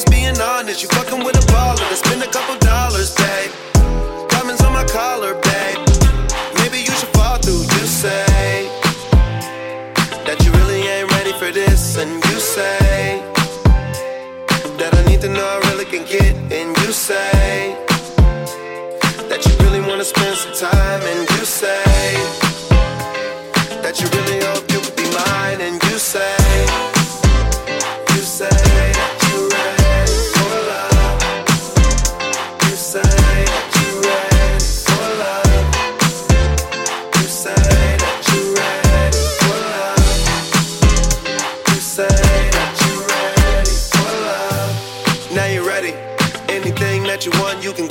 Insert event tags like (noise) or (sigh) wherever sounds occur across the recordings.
Just being honest. You fucking with a baller. To spend a couple dollars, babe. Diamonds on my collar, babe. Maybe you should fall through. You say that you really ain't ready for this, and you say that I need to know I really can get, and you say that you really wanna spend some time, and you say that you really hope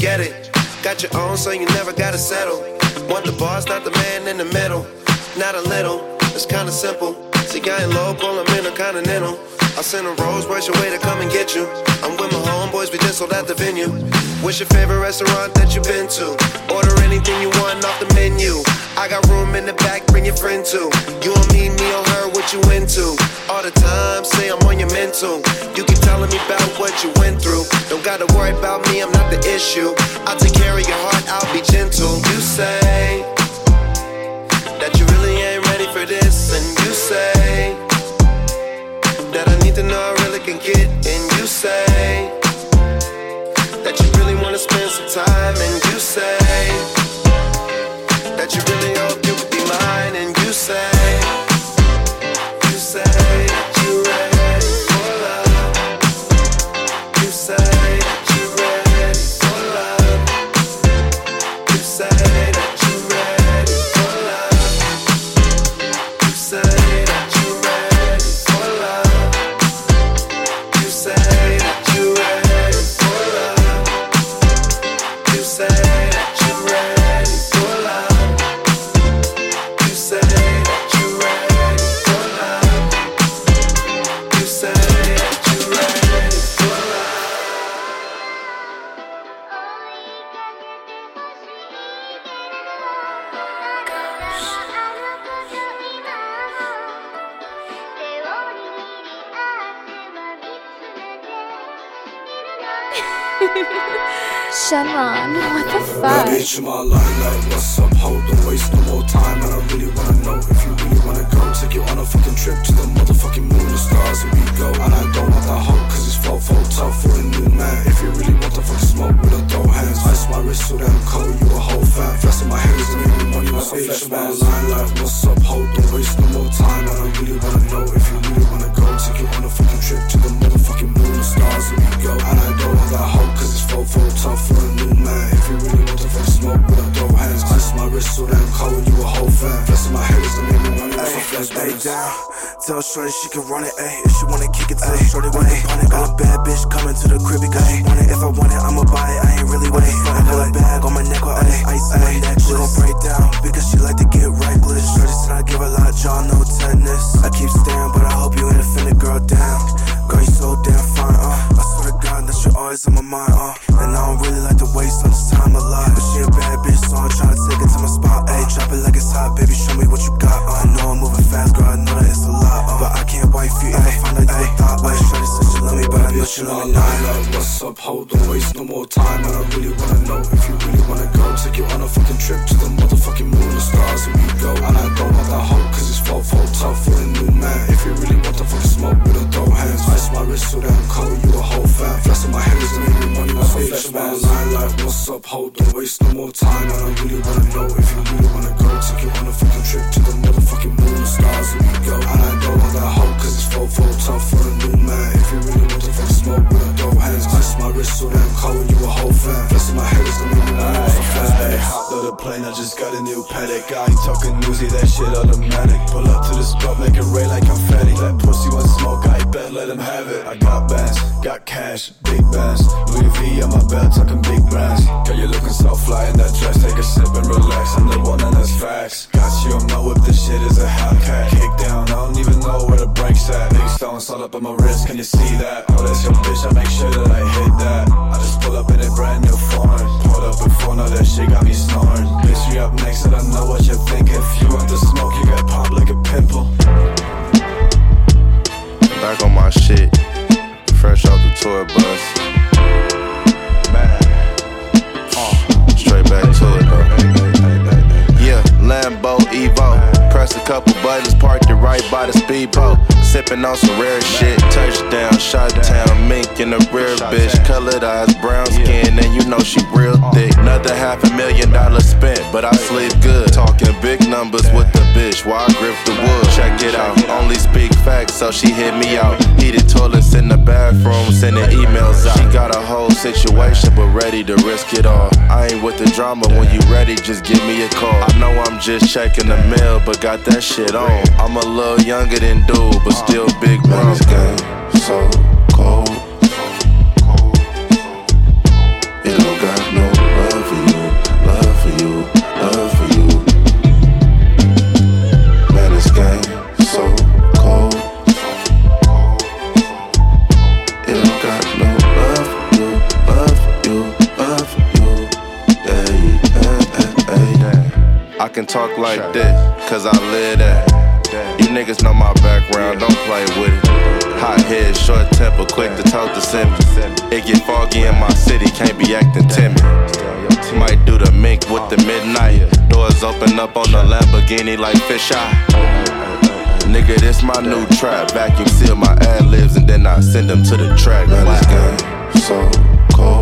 get it. Got your own, so you never gotta settle. Want the boss, not the man in the middle. Not a little, it's kinda simple. See, I ain't local, I'm intercontinental. I'll send a Rolls Royce your way to come and get you. I'm with my homeboys, we just sold out the venue. What's your favorite restaurant that you've been to? Order anything you want off the menu. I got room in the back, bring your friend too. You and me, me on her, what you into? All the time, say I'm on your mental. You keep telling me about what you went through. Don't gotta worry about me, I'm not the issue. I'll take care of your heart, I'll be gentle. You say that you really ain't ready for this, and you say know I really can get, and you say that you really wanna spend some time, and you say that you really hope Shenron, what the fuck? in my line like what's up, hold don't waste no more time And I really wanna know if you really wanna go Take you on a fucking trip to the motherfucking moon The stars here we go And I don't want that hoe cause it's full, full tough for a new man If you really want to fucking smoke with a throw hands Ice my wrist so damn cold, you a whole fan Flexing my hands and making money some flesh man line like what's up, hold don't waste no more time And I really wanna know if you really wanna go Take you on a fucking trip to the motherfucking moon The stars here we go And I don't want that hoe it's full, full tough for a new man If you really want to fucking smoke with a throw hands Ice my wrist so damn cold, you a whole fan Flexing my hands and making money with some flesh Stay man down. Tell Shorty she can run it, ayy. If she wanna kick it, tell Shorty want it. Got a bad bitch coming to the crib because she want it. If I want it, I'ma buy it. I ain't really with it. I got a bag on my neck with ice, ice on my neck. She gon' break down because she like to get reckless. Shorty said I give a lot, y'all know tennis. I keep staring, but I hope you ain't a finna girl down. Girl, you so damn fine, uh. I to that you're always on my mind, uh. And I don't really like to waste all this time a lot. But she a bad bitch, so I'm tryna take it to my spot, ayy. Drop it like it's hot, baby. Show me what you got, uh. I know I'm moving fast, girl. I know that it's a lot, uh. But I can't wife you if I find out you a thought, uh. Shorty said she love me, but I know she love me not. like what's up, hold don't waste no more time And I really wanna know if you really wanna go Take you on a fucking trip to the motherfucking moon The stars here we go And I don't want that hoe cause it's full, full tough for a new man If you really want to fucking smoke with a throw hands Ice my wrist so damn cold, you flesh man line like what's up, hold don't waste no more time And I really wanna know if you really wanna go. Take you on a fucking trip to the motherfucking moon stars here we go. And I don't want that hoe cause it's full, full tough for a new man. If you really want to fucking smoke with a throw hands Ice my wrist so damn cold, you a whole fan. Flexing my Hopped on the plane, I just got a new paddock. I ain't talking newsy, that shit automatic. Pull up to the spot, make it rain like confetti. That pussy want smoke, I bet let him have it. I got bands, got cash, big bands. Louis V on my belt, talking big brands. Girl, you looking so fly in that dress, take a sip and relax. I'm the one and that's facts. Got you on my whip, this shit is a Hellcat. Kick down, I don't even know where the brakes at. Big stones all up on my wrist, can you see that? Oh, that's your bitch, I make sure that I hit that. I just pull up in a brand new foreign. Pulled up before, now that shit got me snoring. Bitch, you up next, and I know what you're thinking. If you want the smoke, you got pop like a pimple. Back on my shit, fresh off the tour bus. Man, straight back to it though. Yeah, Lambo Evo, press a couple buttons, parked it right by the speedboat. Sipping on some rare shit. Touchdown, shot town, mink in the rear, bitch. Colored eyes, brown skin, and you know she real uh-huh. thick. Another half a million dollars spent, but I sleep good. Talking big numbers with the bitch while I grip the wood. Check it out, only speak facts, so she hit me out. Heated toilets in the bathroom, sending emails out. She got a whole situation, but ready to risk it all. I ain't with the drama, when you ready, just give me a call. I know I'm just checking the mail, but got that shit on. I'm a little younger than dude, but still big bro. Game so cold. I can talk like this, cause I live that. You niggas know my background, don't play with it. Hot head, short temper, quick to talk to send me. It get foggy in my city, can't be acting timid. Might do the mink with the midnight. Doors open up on the Lamborghini like fish eye. Nigga, this my new trap. Vacuum seal my ad libs and then I send them to the track. Man, this game so cold.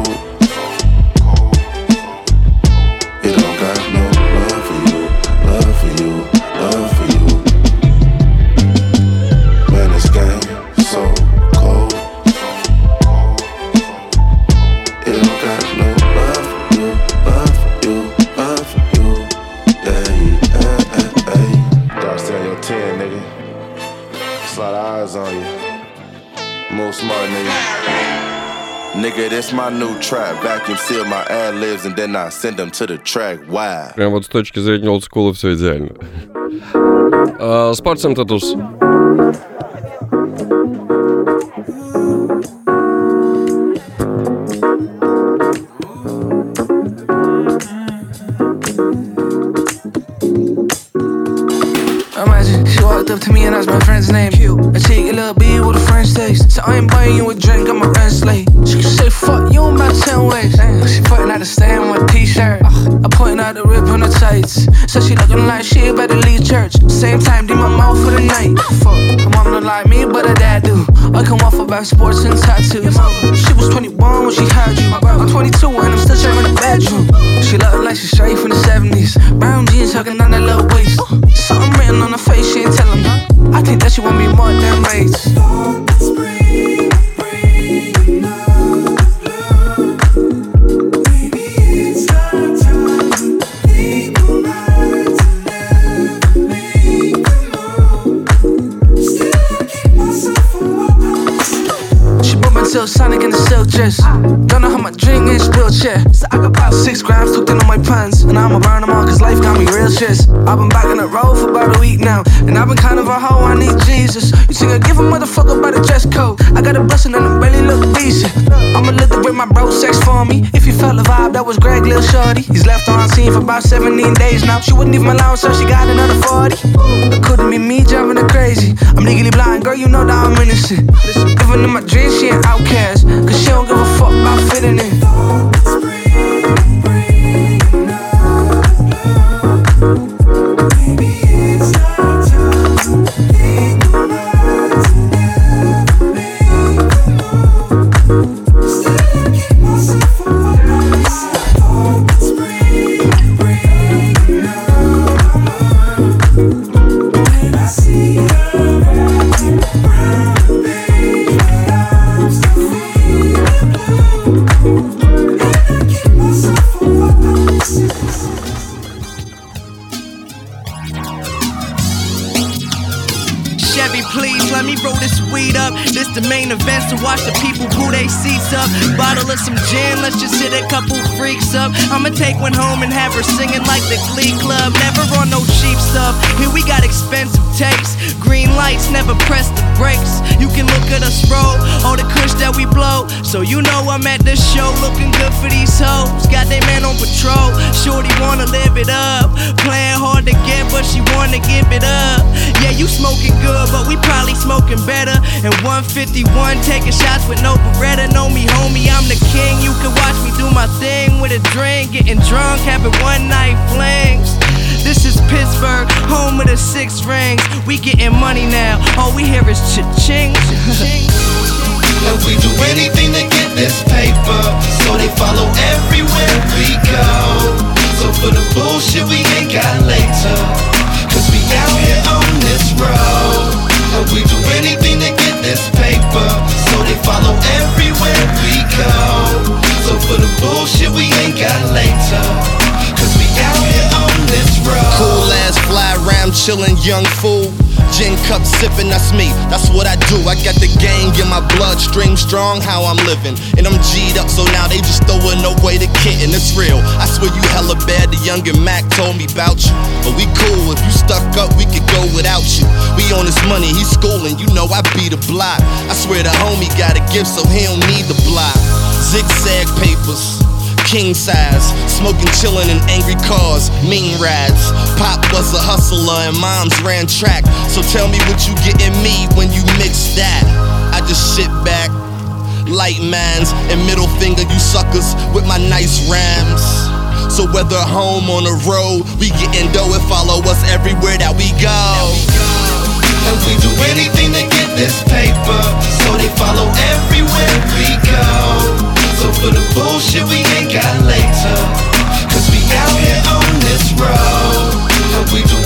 Move smart, nigga. Nigga, this my new trap. Vacuum seal my ad libs and then I send them to the track. Wow. Прям вот с точки зрения олдскула все идеально. А, Sports To me and asked my friend's name. Cute. I take a little beat with a French taste. So I ain't buying you a drink, I'm a rent slave. She say fuck you in about 10 ways. She putting out the stain with t shirt. I pointing out the rip on the tights. So she looking like she better leave church. Same time, did my mouth for the night. Fuck, her mom don't like me, but her dad do. I can waffle about sports and tattoos. She was 21 when she had you. I'm 22 and I'm still sharing the bedroom. She looking like she's straight from the she want me more than till Sonic in the silk dress. Don't know drink is wheelchair. So I got about six grams tucked into my pants. And I'ma burn them all cause life got me real stressed. I've been back in the road for about a week now. And I've been kind of a hoe, I need Jesus. You think I give a motherfucker by the dress code? I got a blessing and I really look decent. I'ma let the way my bro sex for me. If you felt the vibe, that was Greg Lil Shorty. He's left on scene for about 17 days now. She wouldn't even allow so she got another 40. It couldn't be me driving her crazy. I'm legally blind, girl, you know that I'm innocent. Even in my dreams, she an outcast. Cause she don't give a fuck about fitting in. The I'ma take one home and have her singing like the Glee Club. Never on no cheap stuff. Here we got expensive takes. Green lights, never press the brakes. You can look at us roll, all the kush that we blow. So you know I'm at the show looking good for these hoes. Got they man on patrol. Shorty wanna live it up. Playing hard to get, but she wanna give it up. Yeah, you smoking good, but we probably smoking better. And 151 taking shots with no Beretta. Know me, homie, I'm the king. You can watch me do my thing with a drink, getting drunk, having one night flings. This is Pittsburgh, home of the six rings. We getting money now. All we hear is cha-ching. And we do anything to get this paper, so they follow everywhere we go. So for the bullshit we ain't got later, out here on this road. We do anything to get this paper, so they follow everywhere we go. So for the bullshit we ain't got later, cause we out here on this road. Cool ass fly chillin' young fool. Gin cup sippin', that's me, that's what I do. I got the gang in my bloodstream strong, how I'm living. And I'm G'd up, so now they just throwin' away the kitten. It's real. I swear you hella bad, the younger Mac told me about you. But we cool, if you stuck up, we could go without you. We on this money, he's schooling, you know I beat the block. I swear the homie got a gift, so he don't need the block. Zigzag papers king size. Smoking, chillin' in angry cars, mean rides. Pop was a hustler and moms ran track. So tell me what you get in me when you mix that. I just sit back, light mans, and middle finger you suckers with my nice rams. So whether home on the road, we getting dough and follow us everywhere that we go. And we do anything to get this paper, so they follow everywhere we go. So for the bullshit we ain't got later, cause we out here on this road. We do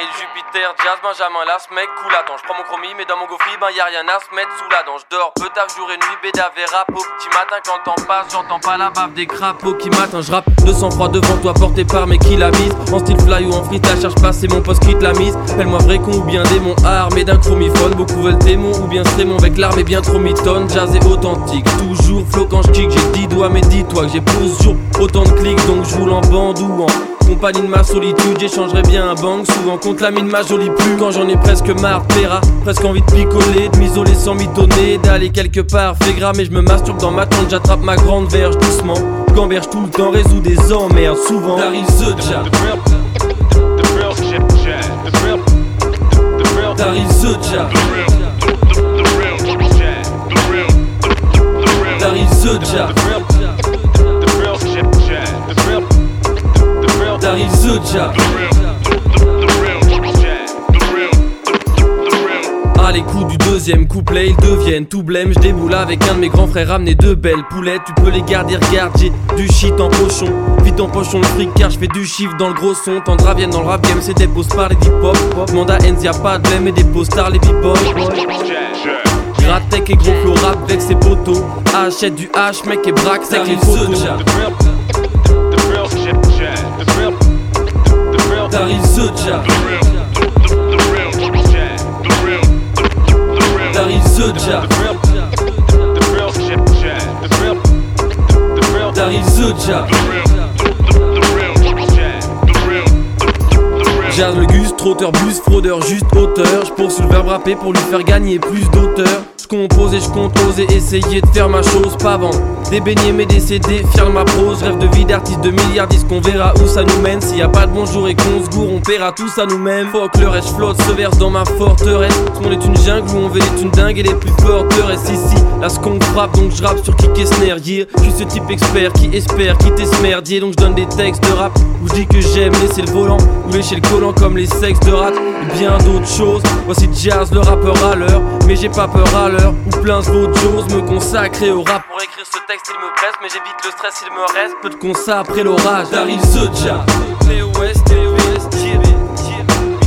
Jupiter, Jazz, Benjamin, Las, mec, cool, attends, je prends mon chromie, mais dans mon gaufrier, ben y'a rien à se mettre sous la dent. Je dors, peu tard, jour et nuit, béda, vera, au petit matin, quand temps passe, j'entends pas la bave des crapauds qui matin, je rappe 200 froid devant toi, porté par mes qui la bise. En style fly ou en freestyle, cherche pas, c'est mon poste qui te la mise. Fais-moi vrai con ou bien démon, armé d'un chromiphone. Beaucoup veulent témon ou bien strémon avec l'arme bien trop mitonne. Jazz et authentique, toujours flow quand je kick, j'ai 10 doigts, mais dis-toi que j'ai jour autant de clics, donc je roule en bande ou en compagnie de ma solitude, j'échangerais bien un bang, souvent contre la mine ma jolie plume. Quand j'en ai presque marre, paiera, presque envie de picoler, de m'isoler sans mitonner, d'aller quelque part, fait gras, mais je me masturbe dans ma tente, j'attrape ma grande verge doucement. Gamberge tout le temps, résout des emmerdes, souvent. T'arrives the jab. T'arrives the jab. T'arrives the. The jab. À l'écoute du deuxième couplet, ils deviennent tout blême. Je déboule avec un de mes grands frères, ramener deux belles poulettes. Tu peux les garder, regarde, j'ai du shit en pochon. Vite en pochon le fric, car je fais du chiffre dans le gros son. Tendra viennent dans le rap game, c'est des posts par les hip hop. Manda Enz, y'a pas de blême et des postars, les b-boys. Grattec et gros flow rap avec ses potos. Achète du H, mec et braque, c'est les photos. T'arrives the jab. T'arrives the jab. Jazz le gus, trotteur, bus, fraudeur, juste auteur. Je poursuis le verbe rapper pour lui faire gagner plus d'auteur. Compose et je compte oser essayer de faire ma chose, pas vendre des beignets mais décédés, fier ma prose. Rêve de vie d'artiste, de milliardiste, qu'on verra où ça nous mène. S'il y a pas de bonjour et qu'on se gourre, on paiera tous à nous-mêmes. Fuck le reste, flotte, se verse dans ma forteresse. Monde est une jungle où on veut est une dingue et les plus forteresses ici. Là, ce qu'on frappe, donc je rappe sur et snare. Yeah. Je suis ce type expert qui espère quitter ce merdier. Donc je donne des textes de rap où je dis que j'aime laisser le volant ou lécher le collant comme les sexes de rat et bien d'autres choses. Voici Jazz, le rappeur à l'heure. Mais j'ai pas peur à l'heure où plein d'autres choses me consacrer au rap. Pour écrire ce texte, il me presse, mais j'évite le stress, il me reste peu de consa après l'orage. T'arrives the jab. TOS, TOS, yeah, yeah.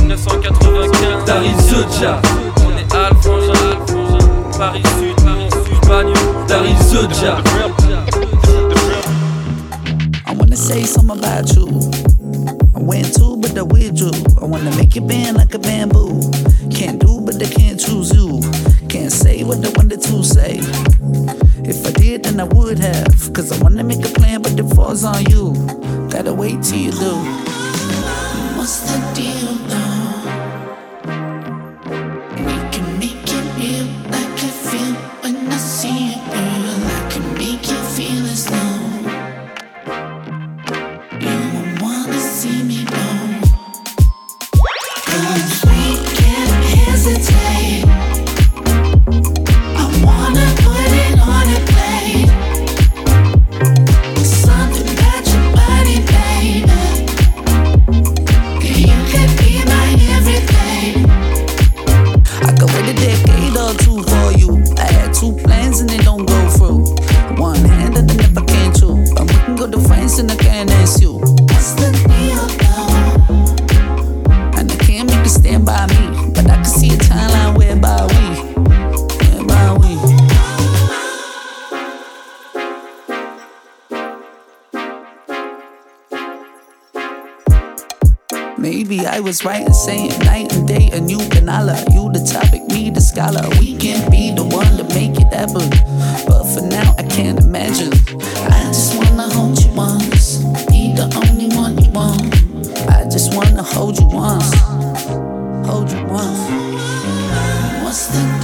1995 Dari Zodja On est Alphonse, Paris Sud, Paris Sud, Bagneux Dari Zodja I wanna say something about you. I went to but I withdrew. I wanna make it bend like a bamboo. Can't do but I can't choose you Can't say what I wanted to say if I did, then I would have. Cause I wanna make a plan, but it falls on you. Gotta wait till you do. What's the deal now? We can make it real plans and they don't go through. One hand and they never came true. And we can go to France and I can ask you. I was right in saying night and day, and you and I love you, the topic, me, the scholar. We can be the one to make it happen. But for now, I can't imagine. I just wanna hold you once, be the only one you want. I just wanna hold you once, hold you once. What's the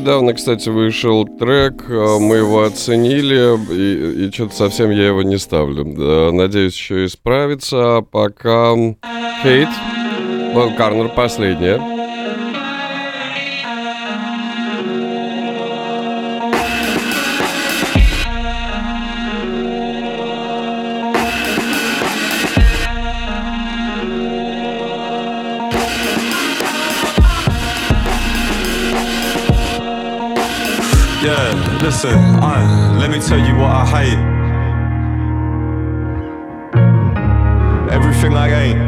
недавно, кстати, вышел трек, э, мы его оценили, и, и что-то совсем я его не ставлю. Надеюсь, еще исправится. А пока Хейт, Карнер последняя. Listen, I, let me tell you what I hate. Everything I ain't.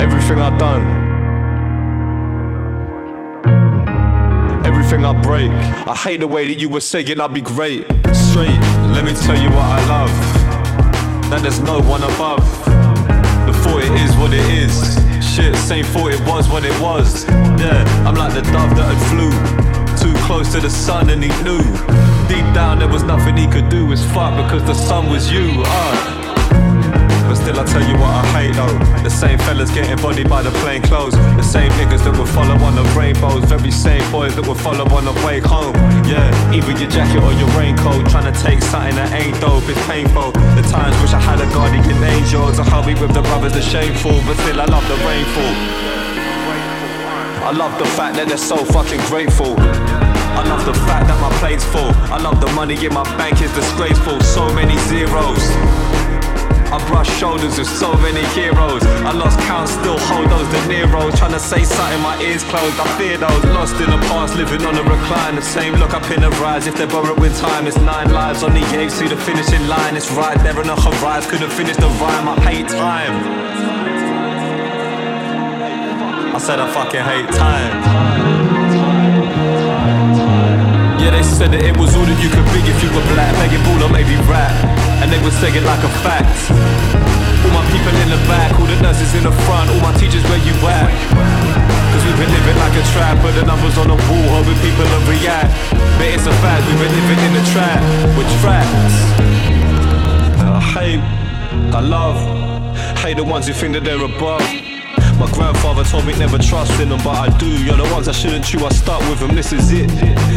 Everything I done. Everything I break. I hate the way that you were saying I'd be great. Straight, let me tell you what I love. That there's no one above. Thought it is what it is. Shit, same thought it was when it was. Yeah, I'm like the dove that had flew too close to the sun and he knew. Deep down there was nothing he could do. It's fuck because the sun was you. Uh. Still, I tell you what I hate though. The same fellas getting bodied by the plain clothes. The same niggas that will follow on the rainbows. Very same boys that will follow on the way home. Yeah, either your jacket or your raincoat. Trying to take something that ain't dope, it's painful. The times wish I had a guardian angel to help me with the brothers, the shameful. But still, I love the rainfall. I love the fact that they're so fucking grateful. I love the fact that my plate's full. I love the money in my bank is disgraceful. So many zeros. I brush shoulders with so many heroes. I lost count, still hold those De Niro. Trying to say something, my ears closed. I fear those lost in the past, living on a recline. The same look up in the rise. If they're borrowing time, it's nine lives on the edge. See the finishing line. It's right there on the horizon. Couldn't finish the rhyme. I hate time. I said I fucking hate time. Yeah, they said that it was all that you could be if you were black, begging ball or maybe rap. And they would say it like a fact. All my people in the back, all the nurses in the front, all my teachers where you at? Cause we've been living like a trap, but the numbers on the wall, hoping people will react. But it's a fact, we've been living in a trap, with traps. Uh, I hate, I love, hate the ones who think that they're above. My grandfather told me never trust in them, but I do. You're the ones I shouldn't chew, I start with them, this is it.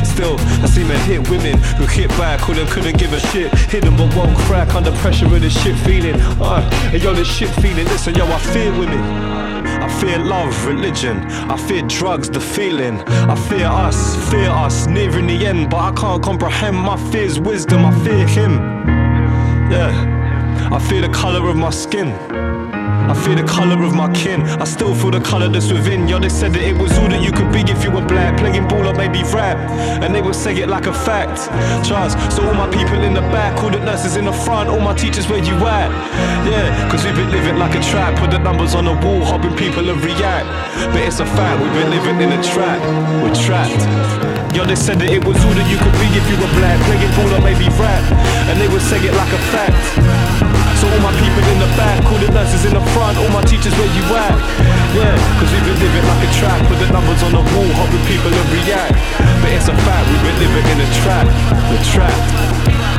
Still, I see men hit women who hit back, or them couldn't give a shit. Hit them but won't crack under pressure of this shit feeling. Uh, and yo, this shit feeling, listen, yo, I fear women. I fear love, religion. I fear drugs, the feeling. I fear us, fear us, nearing the end, but I can't comprehend my fears, wisdom. I fear him. Yeah, I fear the color of my skin. I fear the colour of my kin. I still feel the colour that's within. Yo, they said that it was all that you could be if you were black. Playing ball or maybe rap. And they would say it like a fact. Trust. So all my people in the back, all the nurses in the front, all my teachers where you at? Yeah, cause we've been living like a trap. Put the numbers on the wall, hoping people will react. But it's a fact, we've been living in a trap. We're trapped. Yo, they said that it was all that you could be if you were black. Playing ball or maybe rap. And they would say it like a fact. So all my people in the back, all the nurses in the front, all my teachers where you at? Yeah, cause we've been living like a trap, put the numbers on the wall, hoping people will react. But it's a fact, we've been living in a trap, we're trapped.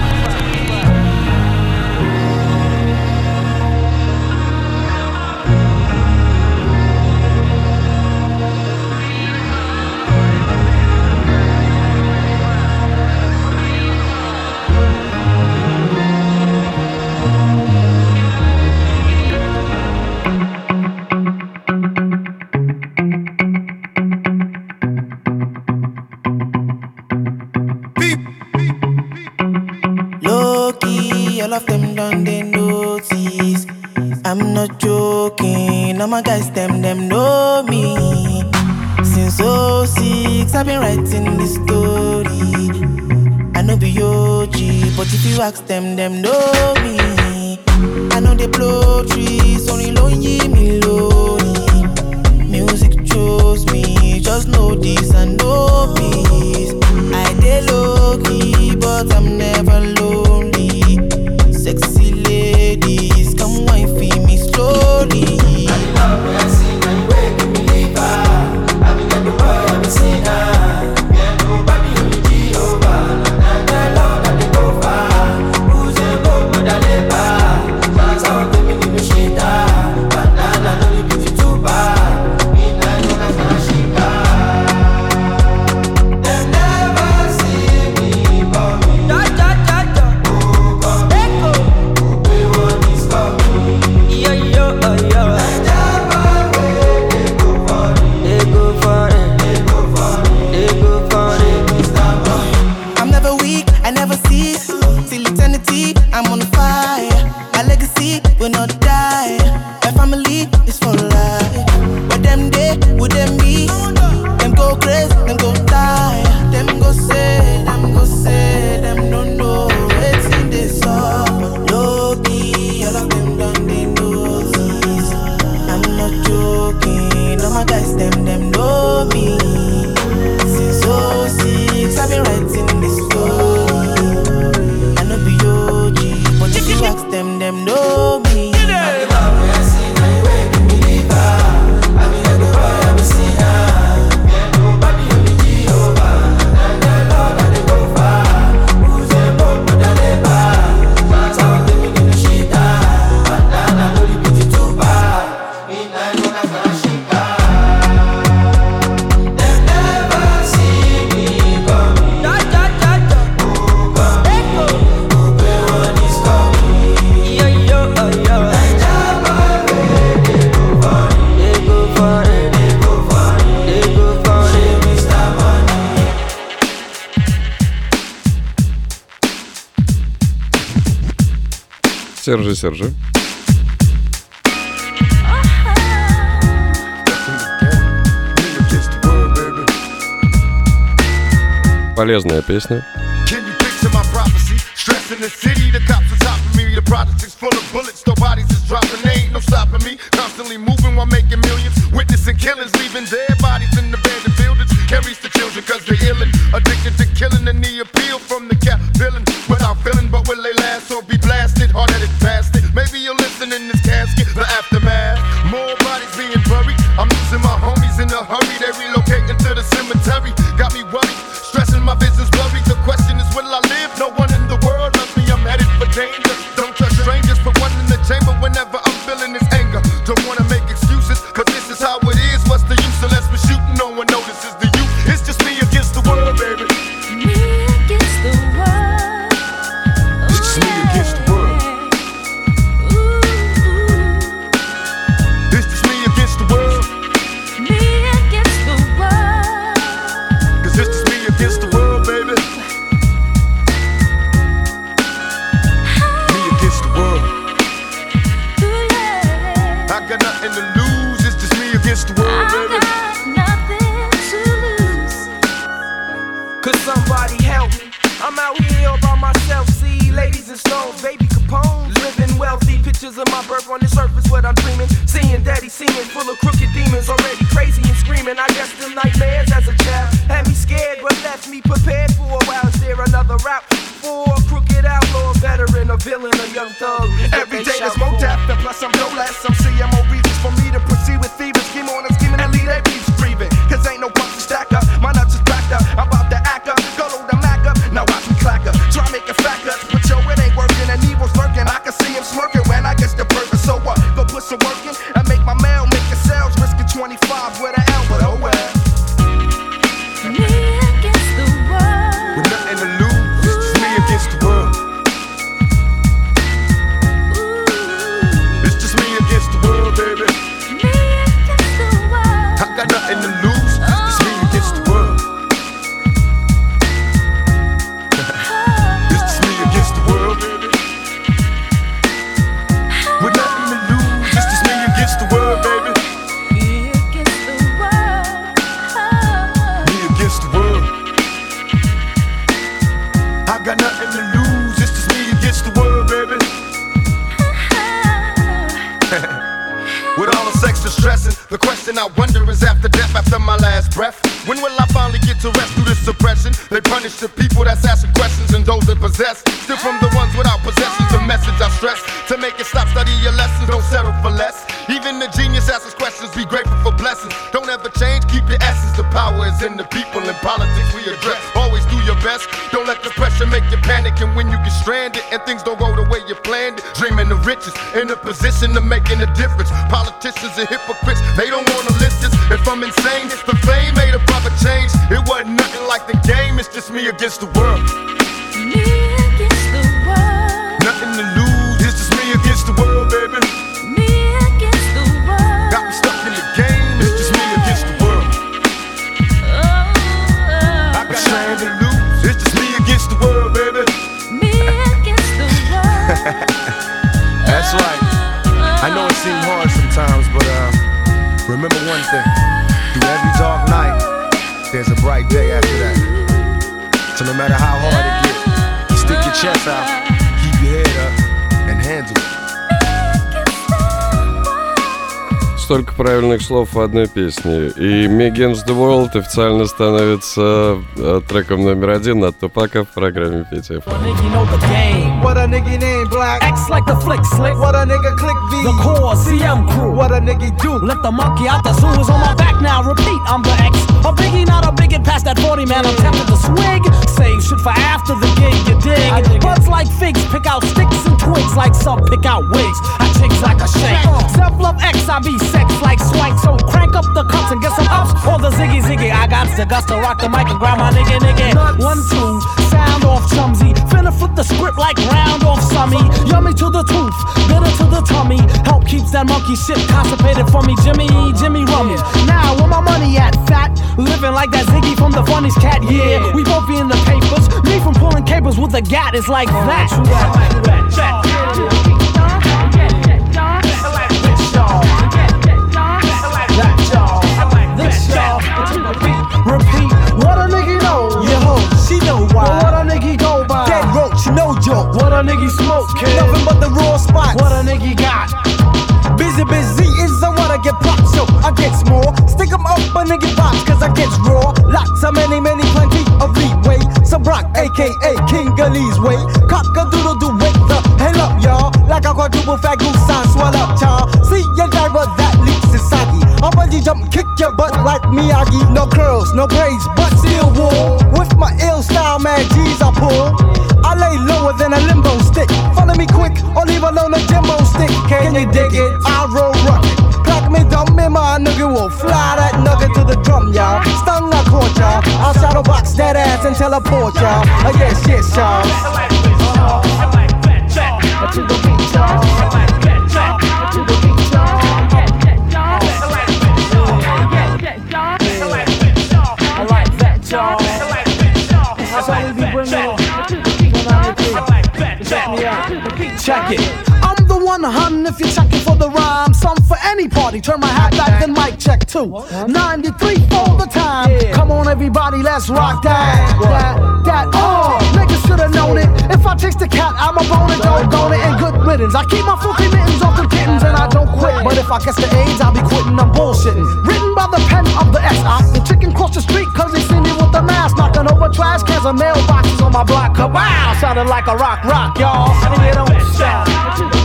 would them be? Them go crazy, them go Сержи, Сержи. Полезная песня. To rest through this suppression? They punish the people that's asking questions and those that possess. Still from the ones without possessions, the message I stress. To make it stop, study your lessons, don't settle for less. Even the genius asks questions, be grateful for blessings. Don't ever change, keep your essence. The power is in the people in politics we address. Always do your best, don't let the pressure make you panic. And when you get stranded and things don't go the way you planned it, dreaming of riches, in a position of making a difference. Politicians are hypocrites, they don't wanna listen. If I'm insane, it's the me against the world. Chest out, keep your head up, and handle it. Столько правильных слов в одной песне. И Me Against the World официально становится э, треком номер один от Тупака в программе Петя. What a nigga name black. X like the flick slick. What a nigga click V. The core CM crew. What a nigga do. Let the monkey out the zoo is on my back now. Repeat, I'm the X. A biggie, not a bigot. Past that 40 man, I'm tempted to swig. Save shit for after the gig, you dig. Buds like figs, pick out sticks and twigs like some pick out wigs. I chicks like a shake. Self love X, I be sex like swank. So crank up the cups and get some ups. Or the ziggy ziggy. I got the guts to rock the mic and grab my nigga nigga. One, two, round off chumsy. Finna flip the script like round off summy. Yummy to the tooth, bitter to the tummy. Help keeps that monkey shit constipated for me. Jimmy, Jimmy Rummy. Now, where my money at, fat? Living like that Ziggy from the funniest cat, yeah. We both be in the papers. Me from pulling capers with a gat is like that. that, that, that Repeat what a nigga know. Yo, she know why dope. What a nigga smoke, kid. Nothing but the raw spots. What a nigga got. Busy, busy is I wanna get popped, so I get more. Stick 'em up a nigga pops, cause I gets raw. Lots of many, many, plenty of leeway. Some rock, aka King Ali's way. Cock a doodle do wake the hell up, y'all. Like a quadruple fat goose, I swell up, y'all. See your driver that. I'll bungee jump, kick your butt like Miyagi. No curls, no braids, but still wool. With my ill style, man, G's I pull. I lay lower than a limbo stick. Follow me quick or leave alone a demo stick. Can you dig it? I roll rugged. Clock me dumb, me my nigga will fly that nugget to the drum, y'all. Stung I caught y'all. I'll shadow box that ass and teleport y'all. Oh, yes, yes, y'all. To the y'all. I'm the one hunting if you're checking for the rhyme. Some for any party. Turn my hat back, then mic check too. 93 for the time. Come on, everybody, let's rock that. That, that, oh, niggas should have known it. If I chase the cat, I'm a bone it, don't go it, and good riddance. I keep my filthy mittens off the kittens and I don't quit. But if I catch the AIDS, I'll be quitting, I'm bullshitting. Written by the pen of the S.I. The chicken cross the street cause they with the mask. Knocking over trash cans and mailboxes on my block. Wow, sounded like a rock rock, y'all. And you don't stop.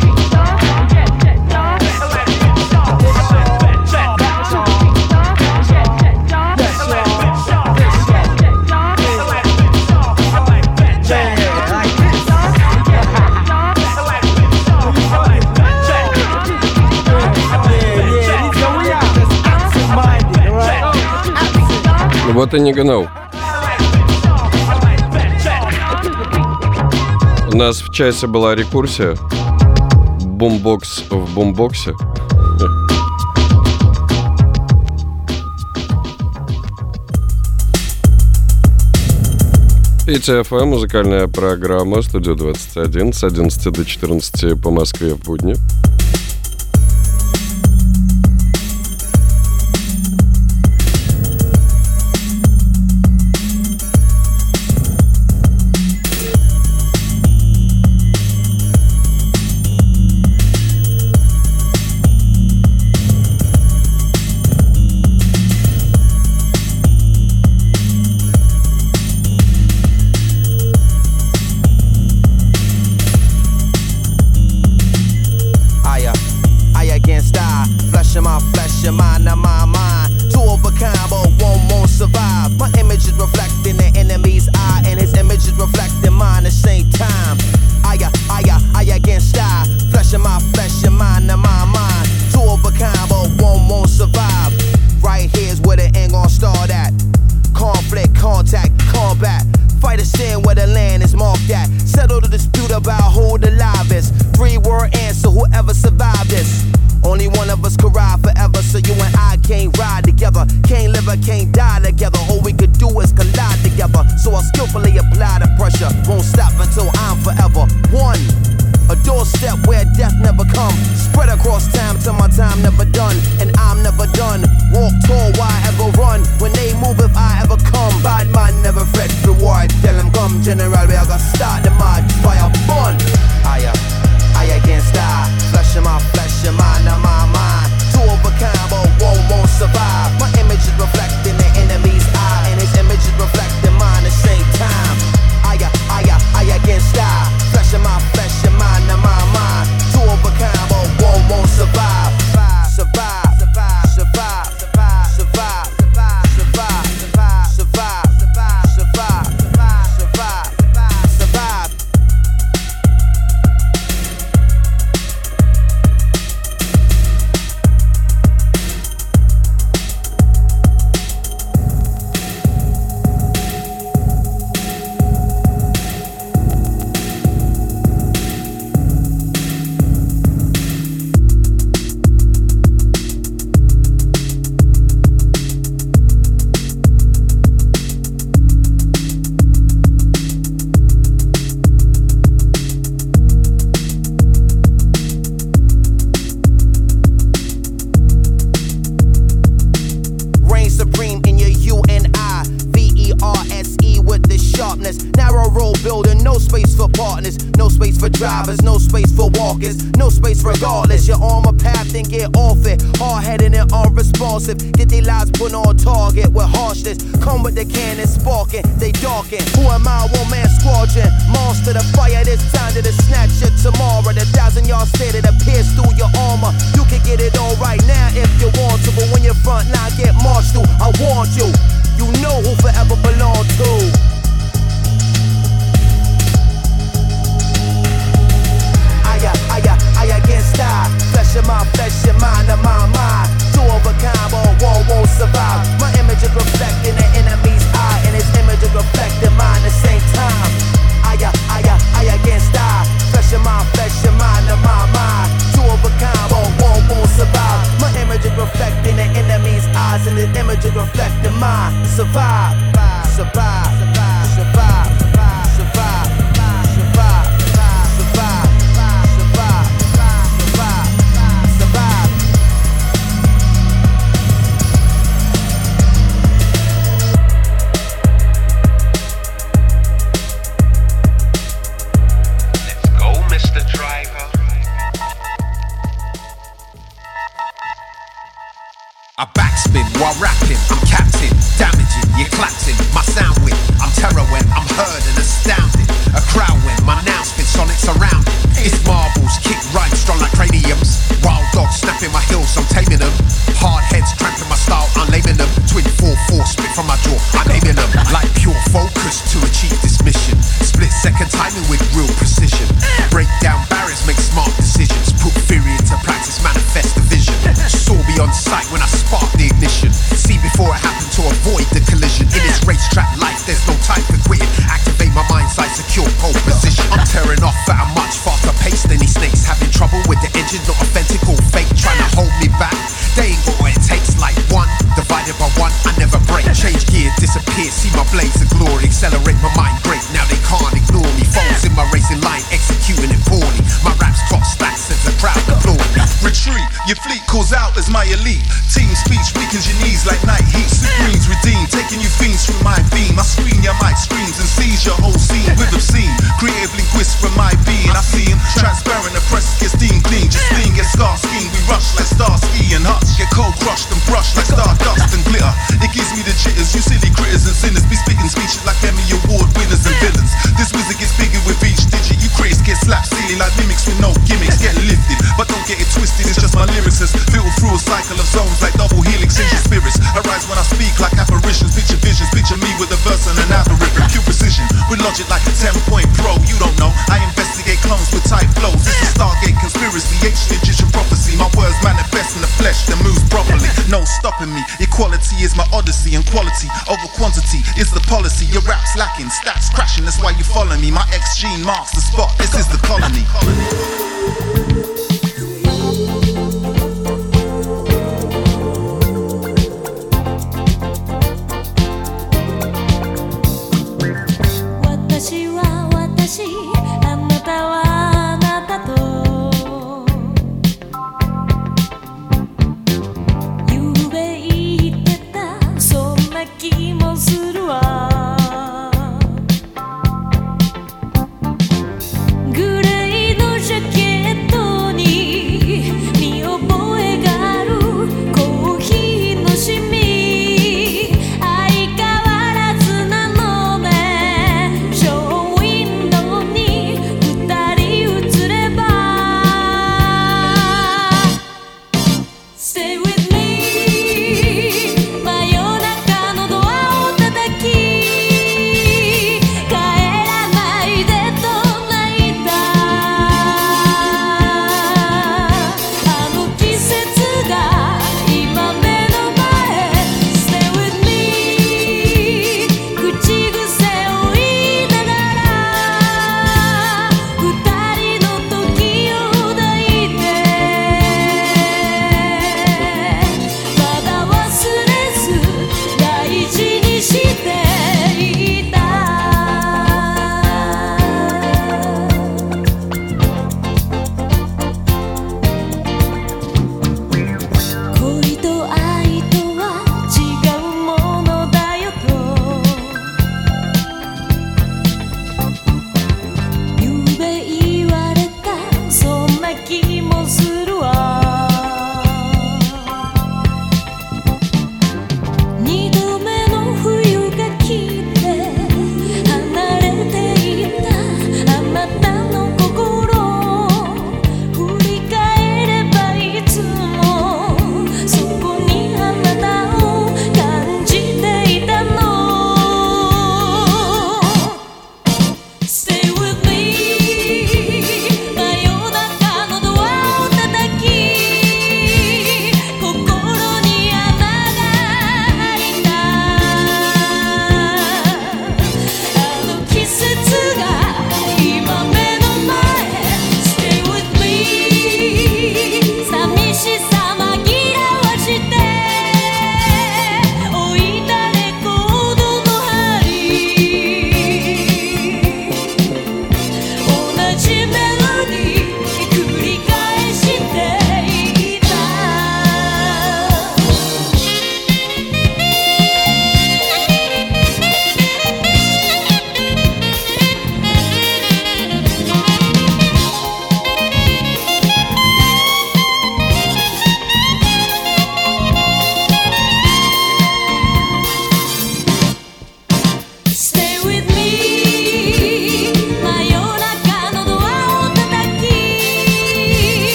Вот и не гнал. У нас в часе была рекурсия. Бумбокс в бумбоксе. ПТФМ, музыкальная программа «Студия 21» с 11 до 14 по Москве в будни.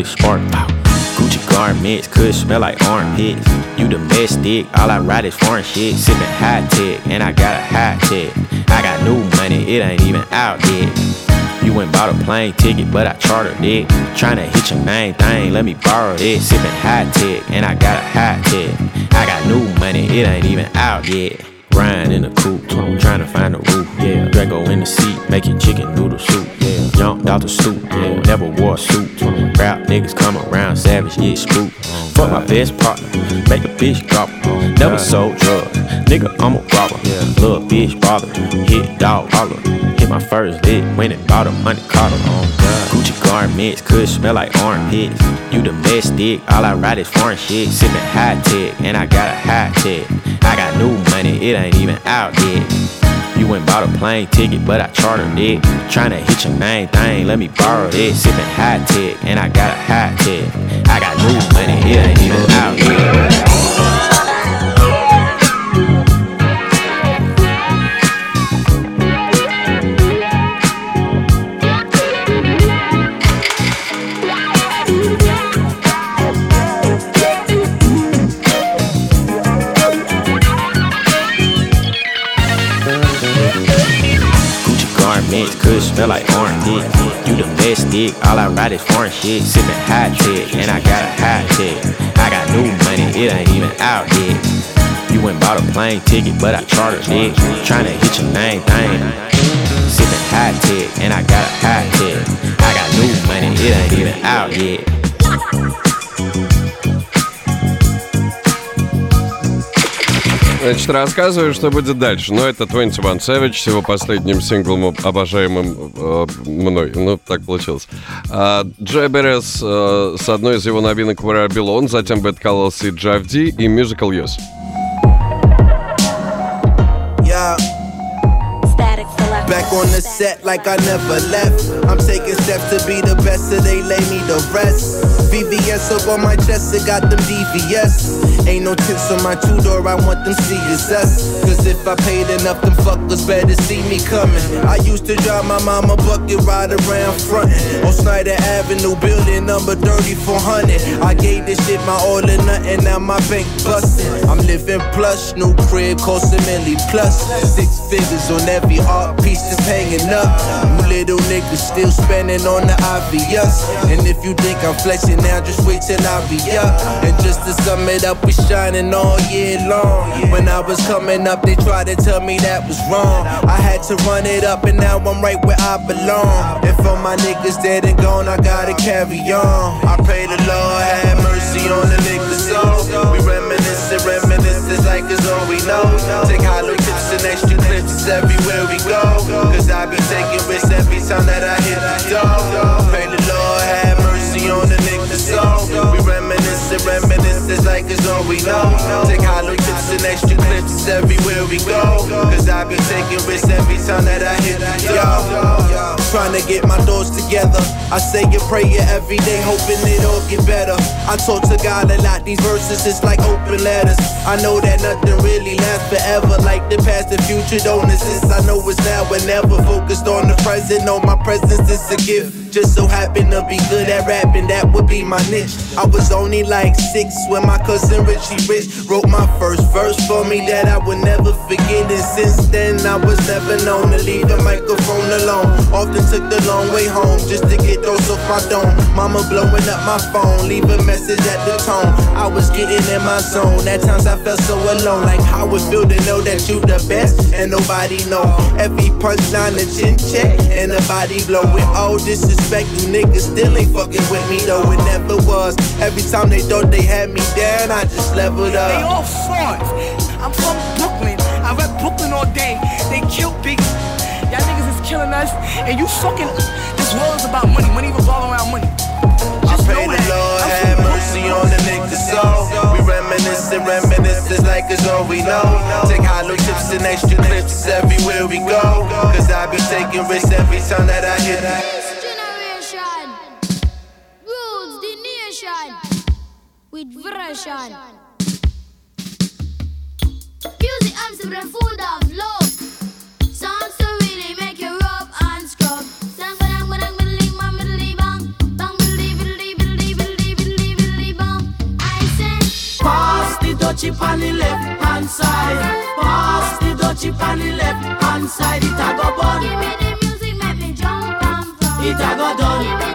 Let it spark, Gucci garments could smell like armpits. You domestic, all I ride is foreign shit. Sipping high tech, and I got a high tech. I got new money, it ain't even out yet. You went bought a plane ticket, but I chartered it. Tryna hit your main thing, let me borrow it. Sipping high tech, and I got a high tech. I got new money, it ain't even out yet. Ryan in the coupe, trying to find a roof, yeah. Draco in the seat, making chicken noodle soup, yeah. Jumped out the stoop, yeah. Never wore a suit. Rap niggas come around, savage, yeah, spook. Fuck my best partner, make a bitch drop. Never sold drugs, nigga, I'm a robber. Little bitch bother, hit dog holler. Hit my first lick, went and bought a money collar. Gucci garments could smell like armpits. You domestic, all I ride is foreign shit. Sipping high tech, and I got a high tech. I got new money, it ain't even out yet. You went bought a plane ticket, but I chartered it. Tryna hit your main thing, let me borrow this. Sipping high tech, and I got a high tech. I got new money, it ain't even out yet. Smell like orange dick. You the best dick, all I ride is foreign shit. Sippin' hot tech, and I got a hot tech. I got new money, it ain't even out yet. You went bought a plane ticket, but I chartered it. Tryna hit your main thing. Sippin' hot tech, and I got a hot tech. I got new money, it ain't even out yet. Значит, рассказываю, что будет дальше. Но это 21 Savage с его последним синглом, обожаемым э, мной. Ну, так получилось. А, Джеберес э, с одной из его новинок Belong, затем Bad Colors и D и Musical Yes. Back on the set like I never left. I'm taking steps to be the best, so they lay me to rest. VVS up on my chest, it got them DVS. Ain't no tips on my two door, I want them CSS. Cause if I paid enough, them fuckers better see me coming. I used to drive my mama bucket ride around frontin' on Snyder Avenue, building number 3400. I gave this shit my all or nothing, now my bank bustin'. I'm living plush, new crib, cost a milli plus. Six figures on every art piece that's hanging up. You little niggas still spending on the obvious. And if you think I'm flexing now, just wait till I be up. And just to sum it up, we shining all year long. When I was coming up, they tried to tell me that was wrong. I had to run it up, and now I'm right where I belong. And for my niggas dead and gone, I gotta carry on. I pray the Lord have mercy on the niggas soul. We reminiscing, reminiscing like it's all we know. Take hollow tips extra clips everywhere we go. Cause I be taking risks every time that I hit the door. Pray the Lord have mercy on the niggas soul. Reminiscing like it's all we know. Take hollow tips and extra clips everywhere we go. Cause I be taking risks every time that I hit the door. Trying to get my thoughts together. I say a prayer every day, hoping it all get better. I talk to God a lot, these verses is like open letters. I know that nothing really lasts forever, like the past and future don't exist. I know it's now and never focused on the present. No, my presence is a gift. Just so happen to be good at rapping, that would be my niche. I was only like six when my cousin Richie Rich wrote my first verse for me that I would never forget. And since then, I was never known to leave the microphone alone. Often took the long way home just to get those off my dome. Mama blowing up my phone, leave a message at the tone. I was getting in my zone. At times I felt so alone, like how it feel to know that you the best and nobody know. Every punchline a chin check and the body blow with all disrespect. You niggas still ain't fucking with me though. It never was. Every time they thought they had me down, I just leveled up. They all frauds. I'm from Brooklyn. I rep Brooklyn all day. They kill Biggie. Y'all niggas is killing us, and you fucking. This world is about money. Money revolve around money. I pray the Lord have mercy on the niggas soul. We reminisce and like it's all we know. Take hollow tips and extra clips everywhere we go. Cause I be taking risks every time that I hit with. Music arms to the food of love. Songs to really make you rub and scrub. Dutchie on the left hand side. Pass the dutchie on the left hand side. It a go bun. give me the music, make me jump and from. It a go done.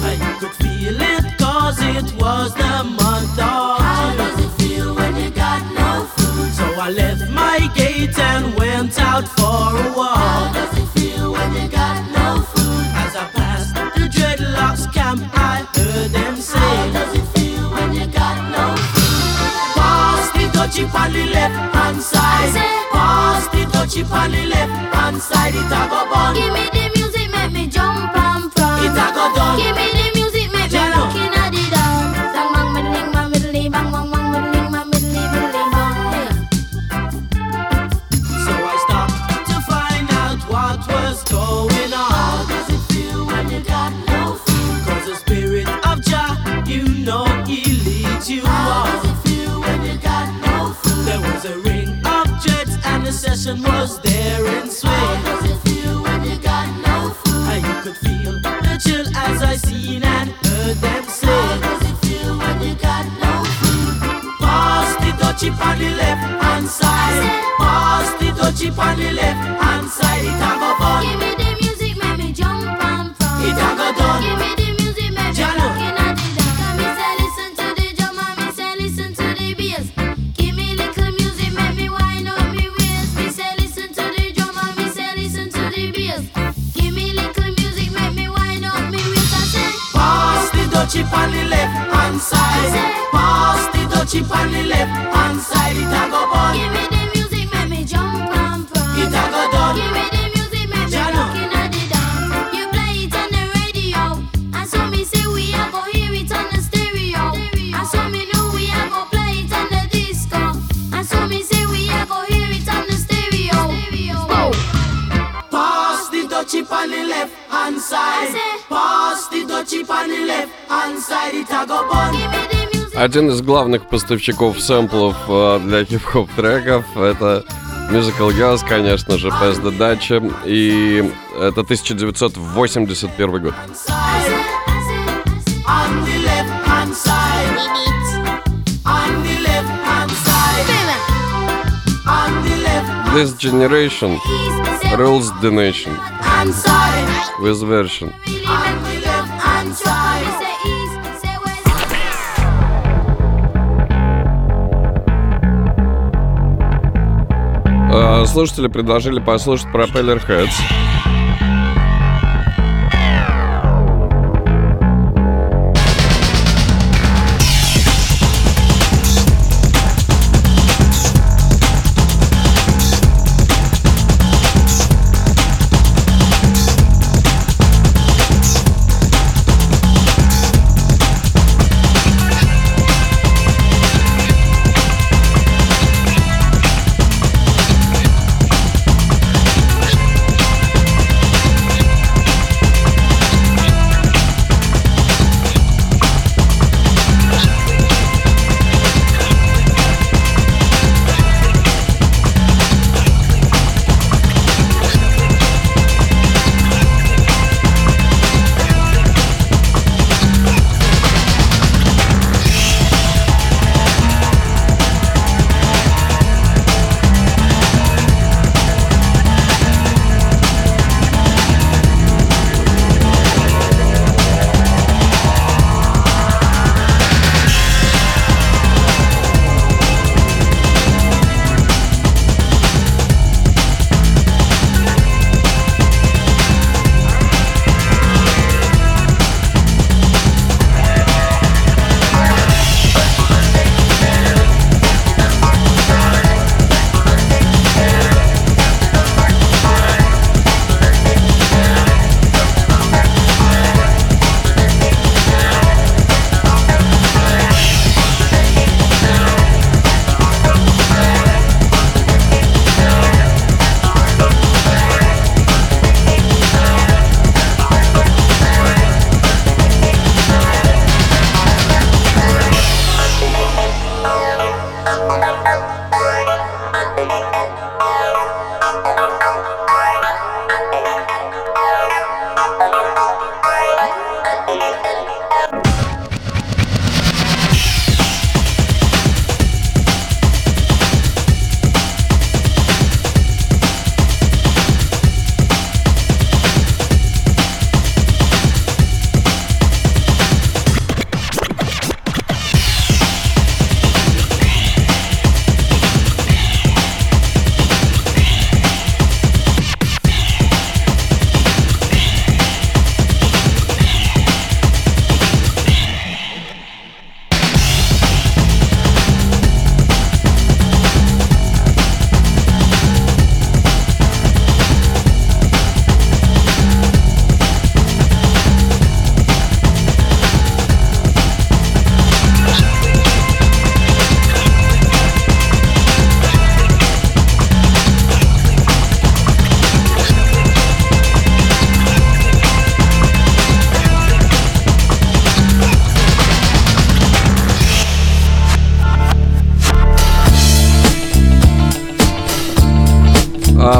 No food? And you could feel it cause it was the month of How does it feel when you got no food? So I left my gate and went out for a How does it feel when you got no food? As I passed the dreadlocks camp, I heard them How does it feel when you got no food? Pass the dutchie on the left hand side. Pass the dutchie on the left hand side. It a go bun. Give me the from. It a go done. Give me the music, make me Jano. rock the dance. Bang bang middling bang middly bang bang bang middling bang middly middly bang. So I stopped to find out what was going How on. does it feel when you got no food? Cause the spirit of Jah, you know he leads you How on. does it feel when you got no food? There was a ring of jets and the session was there in How does it feel when you got no food? And you could feel chill as I seen and heard them say. How does it feel when you got no food? Pass the dutchie on the left hand side. Pass the dutchie on the left hand side. It a go bun. Give me the music, make me jump and from. It a go done. Hand. Pass the dutchie on the left hand side. It a go bun. give me the music, make me jump and from. It a go done. Give me the music, make me rock inna the dance. You play it on the radio, and so me say we a go hear it on the stereo. And so me know we a go play it on the disco. And so me say we a go hear it on the stereo. Pass the dutchie on the left hand side. Pass the dutchie on the left Один из главных поставщиков сэмплов э, для хип-хоп треков это Musical Girls, конечно же, Пезда Дача, и это 1981 год. This generation rules the nation with version. Слушатели предложили послушать Propeller Heads.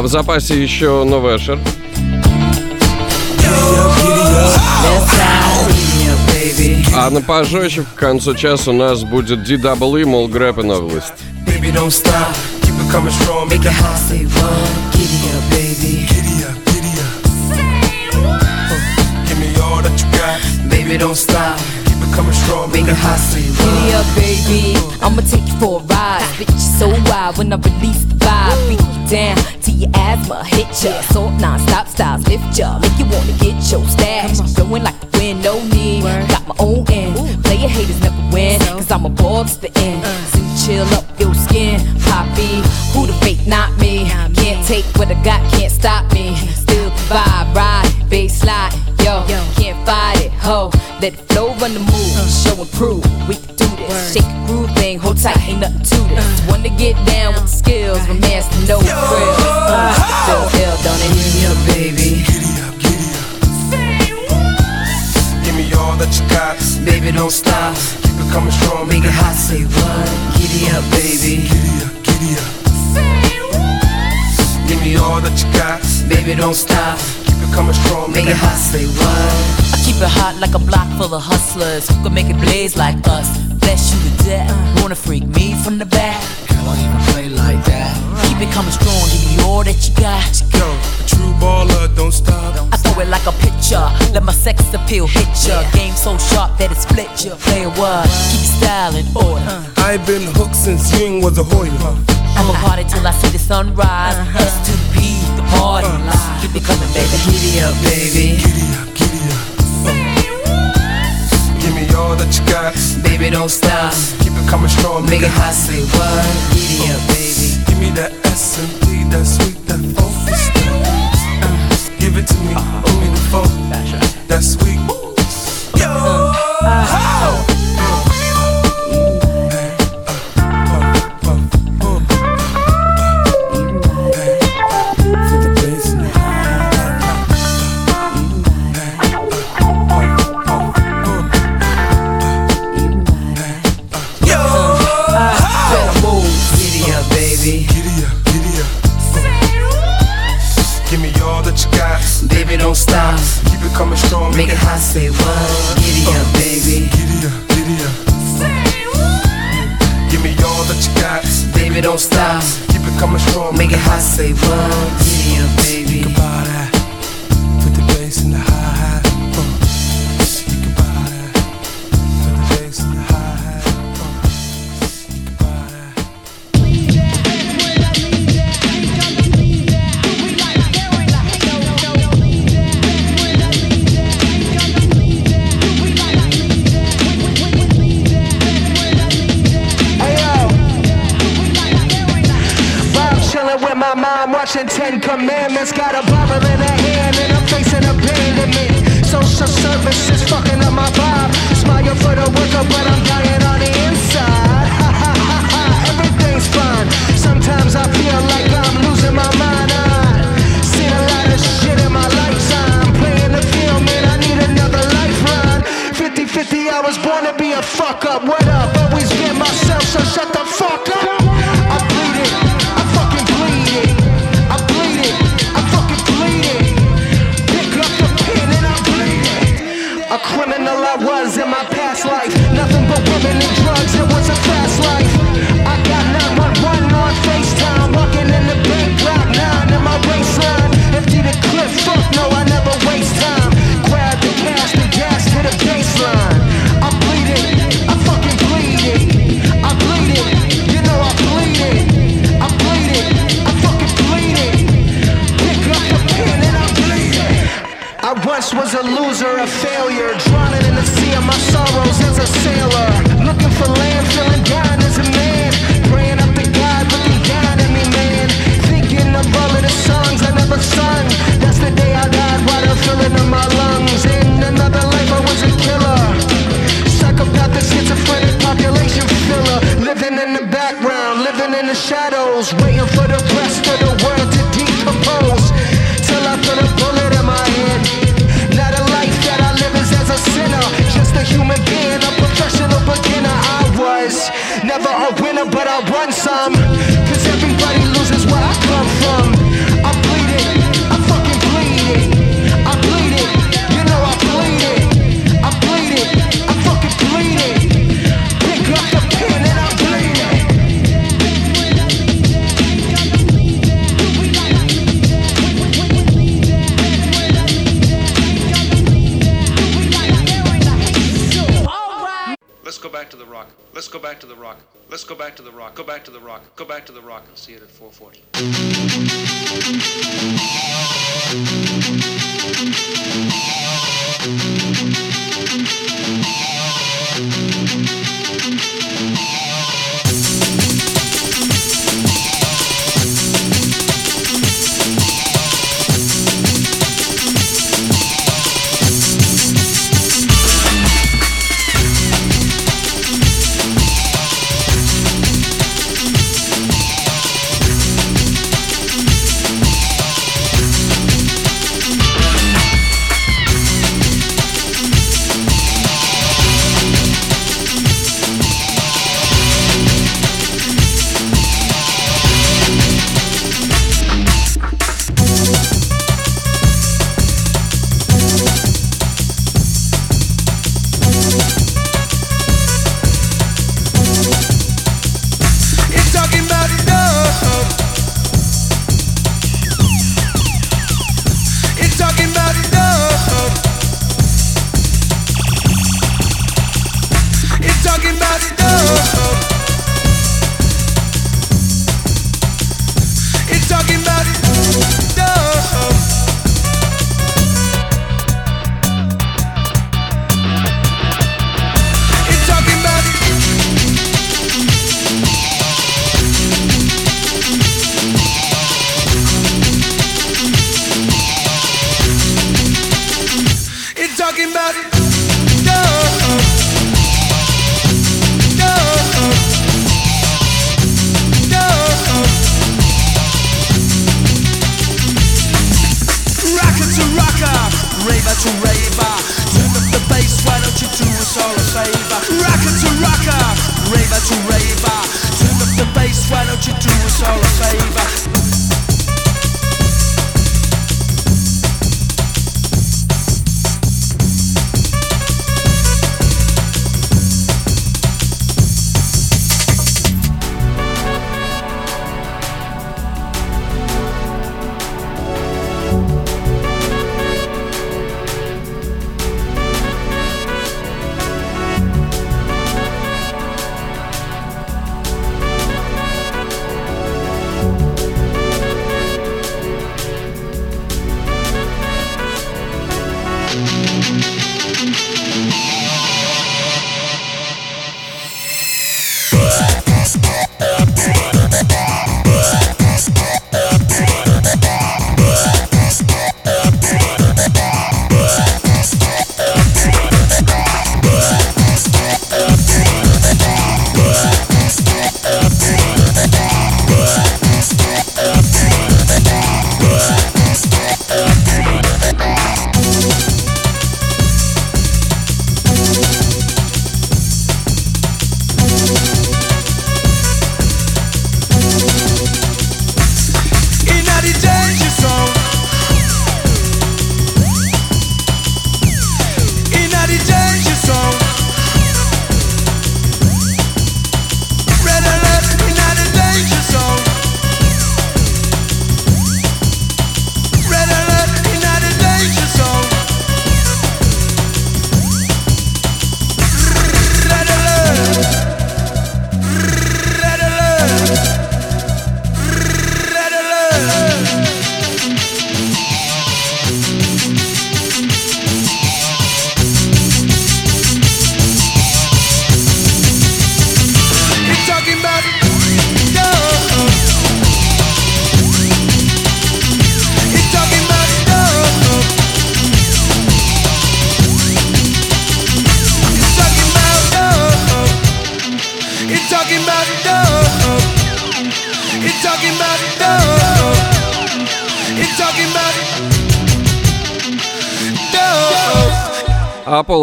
А в запасе еще новый Эшер. А на пожестче к концу часа у нас будет DWE, мол, Грэп и Новелист. Baby, don't stop. Keep it coming strong. Make it hot. Say what? Giddy up, baby. Giddy up, giddy up. Give me all that you got. Baby, don't stop. Keep it coming strong. Make it hot. Say Giddy up, baby. I'ma take you for a ride. Bitch, you so wild when I release the vibe. Beat you down ya. Salt non-stop styles lift ya. Make you wanna get your stash. Going like the wind, no need. Got my own end. Player haters never win. Cause I'm a ball spittin'. So you chill up your skin. Poppy, who the fake, not me. Can't take what I got, can't stop me. Still vibe, ride, bass slide. Yo, can't fight it, ho. Let it don't stop. Keep it coming strong. Make it hot. Say what? Giddy up, baby. Giddy up, giddy up. Give me all that you got. Baby, don't stop. Keep it coming strong. Make it hot. Say what? I keep it hot like a block full of hustlers who can make it blaze like us. Bless you to death. Wanna freak me from the back? Girl, I even play like that. Keep it coming strong, give me all that you got. Go, a true baller, don't stop. I throw it like a pitcher, let my sex appeal hit ya. Game so sharp that it split ya. Play what? Keep your style in order. Uh-huh. I've been hooked since Ying was a Hoyer. I'ma uh-huh. party till I see the sunrise. Uh-huh. S to the P, the party. Keep it coming, baby. Giddy up, baby. Giddy up, giddy up. Give me all that you got. Baby, don't stop. Keep it coming strong. Make it hot. Say what? Giddy up, baby. Give me that S and P, that sweet, that funky stuff. Uh, give it to me. Give me the funk. Say what? back to the rock. Go back to the rock and see it at 440.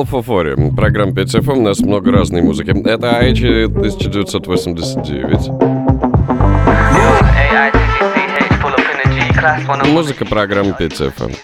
Фофоре. Программа 5 FM, эм». у нас много разной музыки. Это Айчи 1989. Музыка программы 5 FM.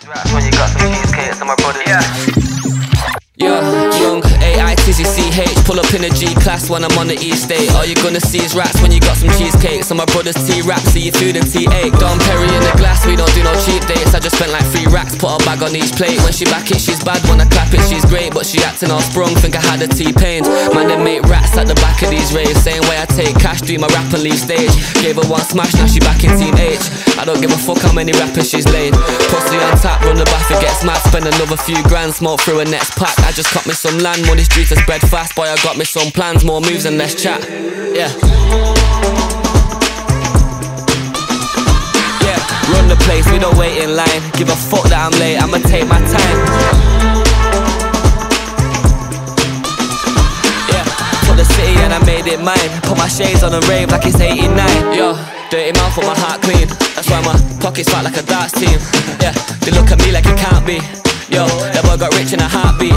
Tizzy CH, pull up in a G class when I'm on the East State. All you're gonna see is rats when you got some cheesecake. So my brother's T-rap, see you through the T8. Don Perry in the glass, we don't do no cheap dates. I just spent like three racks, put a bag on each plate. When she back it, she's bad. When I clap it, she's great. But she acting all sprung, think I had a T-pain. Man, they make rats at the back of these raves. Same way I take cash, do my rap and leave stage. Gave her one smash, now she back in Team H. I don't give a fuck how many rappers she's laid. Pussy on tap, run the bath, it gets mad. Spend another few grand, smoke through a next pack. I just cut me some land, money's due to fast. Boy, I got me some plans, more moves and less chat. Yeah. Yeah, run the place, we don't wait in line. Give a fuck that I'm late, I'ma take my time. Yeah, for the city and I made it mine. Put my shades on and rave like it's 89. Yo, dirty mouth with my heart clean. That's why my pockets fat like a darts team. (laughs) Yeah, they look at me like it can't be. Yo, boy got rich in a heartbeat.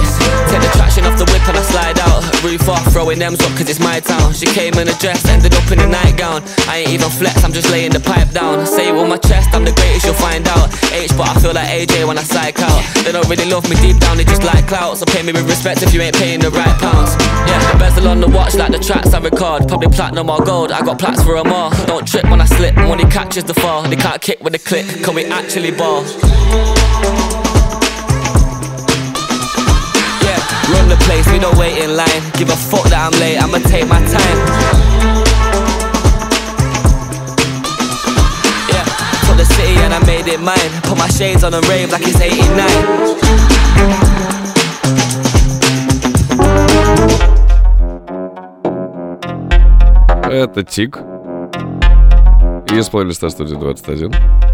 Take the traction off the whip and I slide out. Roof off, throwing them's up cause it's my town. She came in a dress, ended up in a nightgown. I ain't even flex, I'm just laying the pipe down. Say it with my chest, I'm the greatest, you'll find out. H, but I feel like AJ when I psych out. They don't really love me deep down, they just like clout. So pay me with respect if you ain't paying the right pounds. Yeah, the bezel on the watch like the tracks I record. Probably platinum or gold, I got plaques for 'em all. Don't trip when I slip, when money catches the fall. They can't kick with a click, can we actually ball? the place, we don't wait in line. Give a fuck that I'm late, I'ma take my time. Yeah, for the city and I made it mine. Put my shades on and rave like it's 89. Это Тик. Из плейлиста студии 21.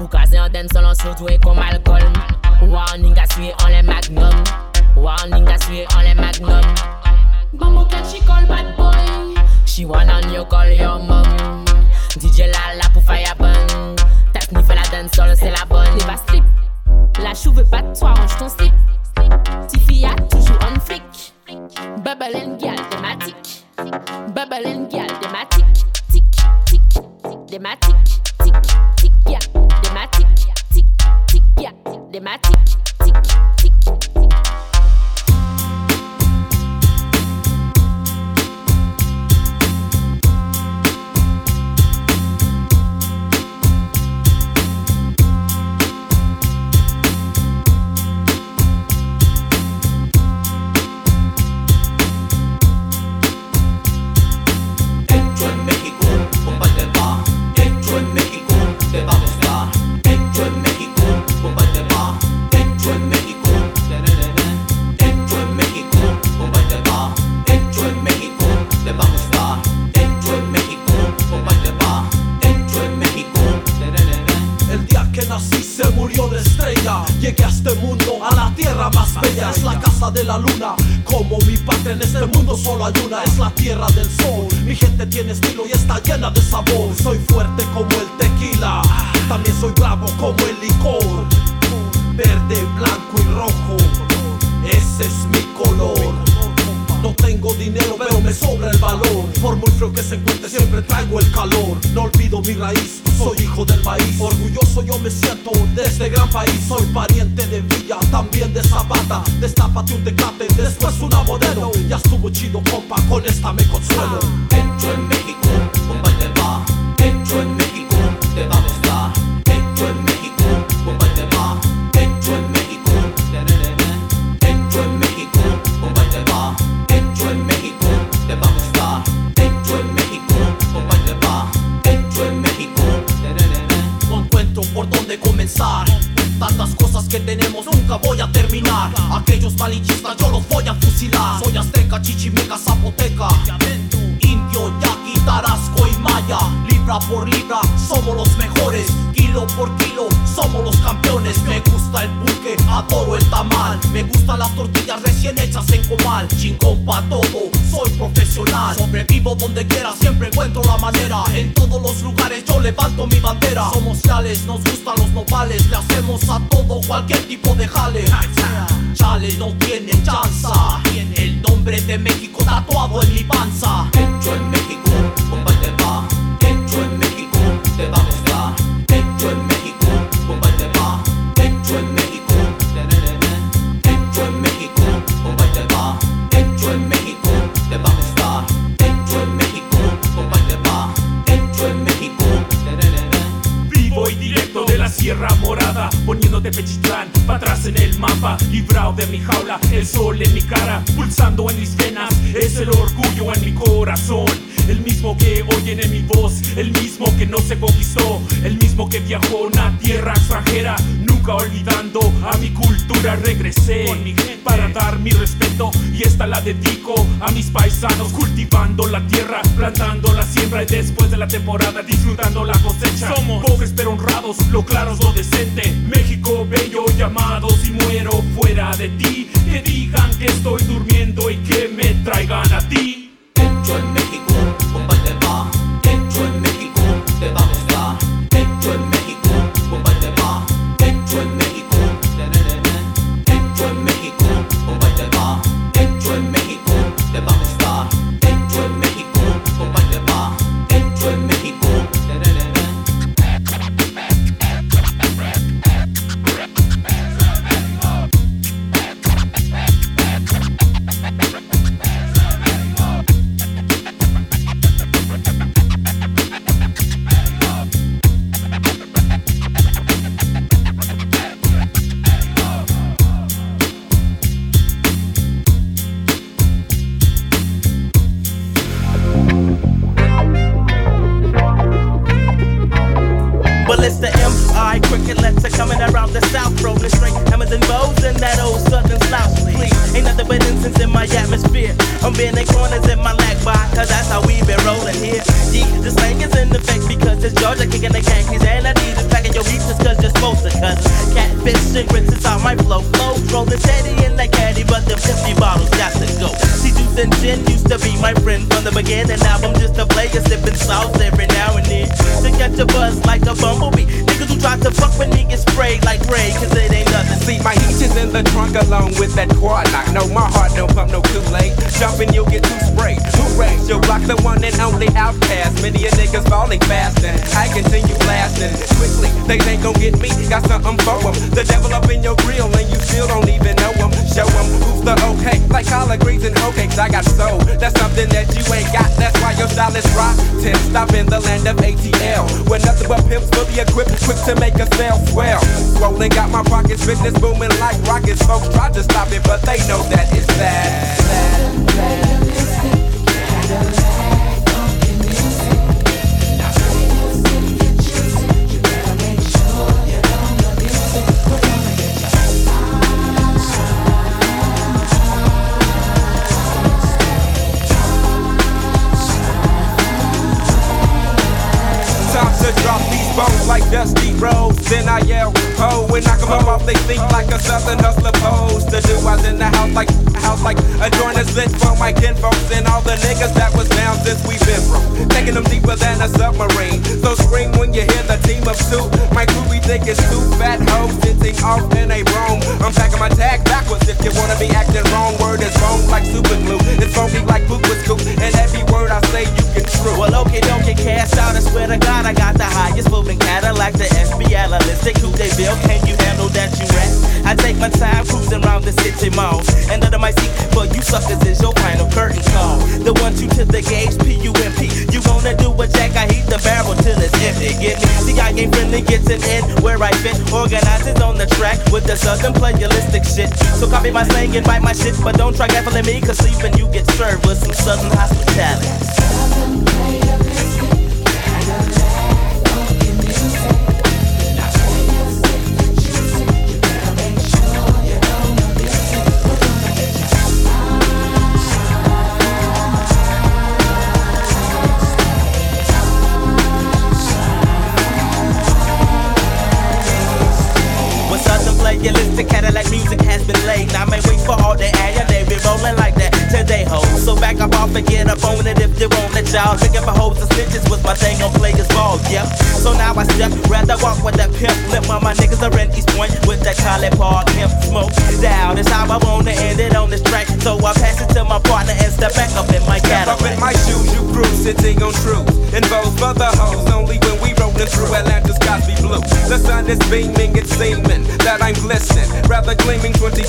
Ou kaze an den selon surtout e kom alkol Warning a suye an le magnum Warning a suye an le magnum Maman can she call bad boy? She wanna you call your mom DJ la la pour fire bun T'as sniffé la dance sol c'est la bonne N'est pas slip. La chou veut pas de toi, range ton slip. Tiffy a toujours on flic. Bubble and gal, thématique. Bubble and gal,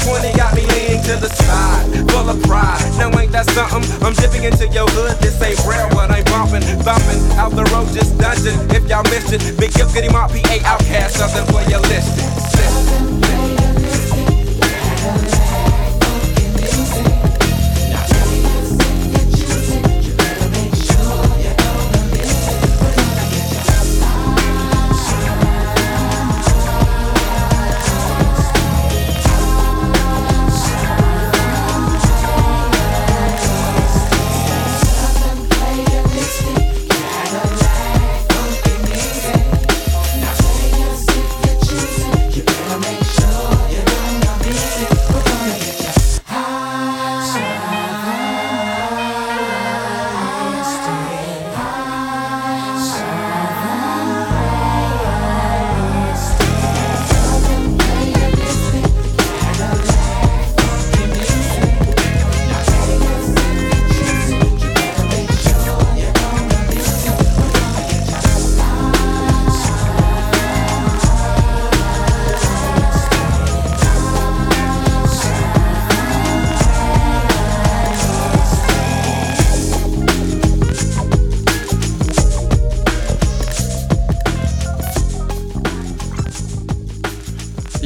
20 got me leaning to the side, full of pride. Now ain't that something? I'm dipping into your hood. This ain't real, but I'm bumping, bumping out the road, just dungeon. If y'all missed it, big up, get him PA outcast, nothing for your list. Sit.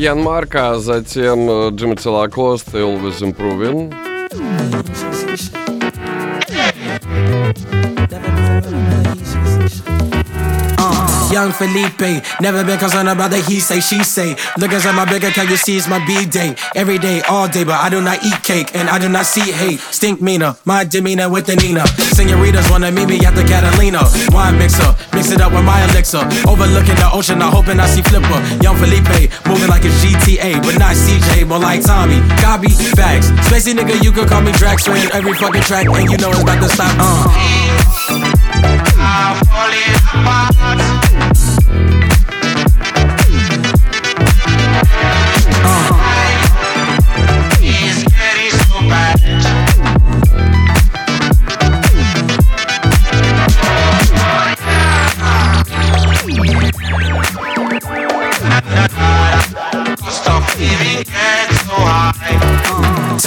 Ян Марка, затем Джимми Целакост и Always Improving. Young Felipe, never been concerned about the he say, she say. Look inside my bank account, you see it's my B day. Every day, all day, but I do not eat cake and I do not see hate. Stink meaner, my demeanor with the Nina. Senoritas wanna meet me at the Catalina. Wine mixer, mix it up with my elixir. Overlooking the ocean, I'm hoping I see Flipper. Young Felipe, moving like a GTA, but not CJ, more like Tommy. Copy, facts. Spacey nigga, you could call me Drax, in every fucking track, and you know it's about to stop. Uh.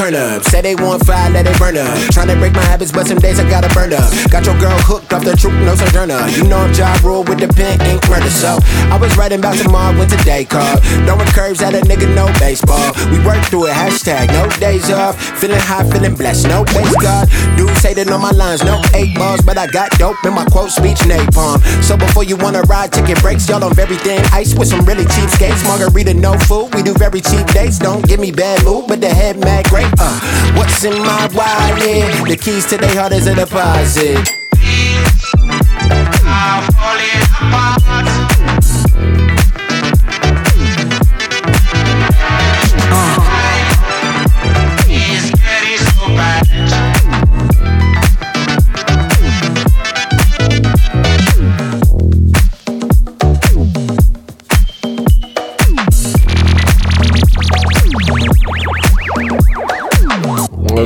Turn up, say they want fire, let it burn up. Tryna break my habits, but some days I gotta burn up. Got your girl hooked off the truth, no sojourner. You know I'm job rule with the pen, ain't murder. So I was writing about tomorrow, went today called. Throwing curves at a nigga, no baseball. We work through it, hashtag no days off. Feeling high, feeling blessed, no base God. Dudes hating on my lines, no eight balls, but I got dope in my quote speech napalm. So before you wanna ride, ticket breaks, y'all on everything. Ice with some really cheap skates, margarita, no food. We do very cheap dates, don't give me bad mood, but the head mad great. Uh, what's in my wallet? The keys to their heart is a deposit.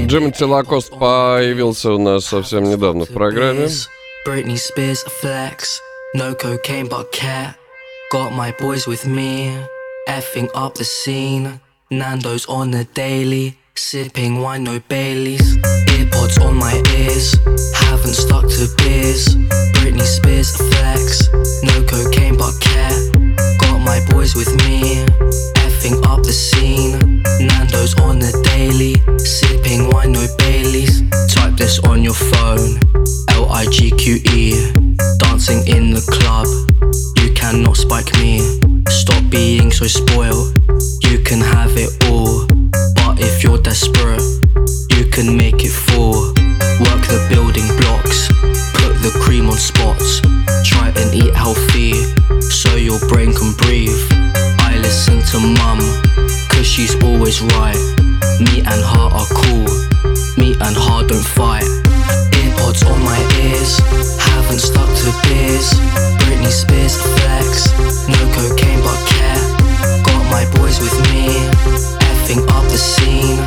Джимми Целакост появился у нас совсем недавно в программе. Britney Spears a flex. No cocaine but cat. Got my boys with me. Effing up the scene. Nando's on the daily. Sipping wine, no Baileys. Earpods on my ears. Haven't stuck to beers. Britney Spears flex. No cocaine but cat. Got my boys with me. Effing up the scene. Nando's on the daily. Sipping wine, no Baileys. Type this on your phone. L I G Q E. Dancing in the club. You cannot spike me. Stop being so spoiled. You can have it all. But if you're desperate, you can make it fall. Work the building blocks. Put the cream on spots. Try and eat healthy. So your brain can breathe. To mum. Cause she's always right. Me and her are cool. Me and her don't fight. Earpods on my ears. Haven't stuck to beers. Britney Spears flex. No cocaine but cat. Got my boys with me. Effing up the scene.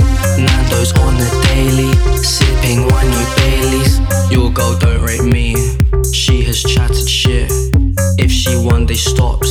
Nando's on the daily. Sipping wine, no Baileys. Your girl don't rate me. She has chatted shit. If she one day stops,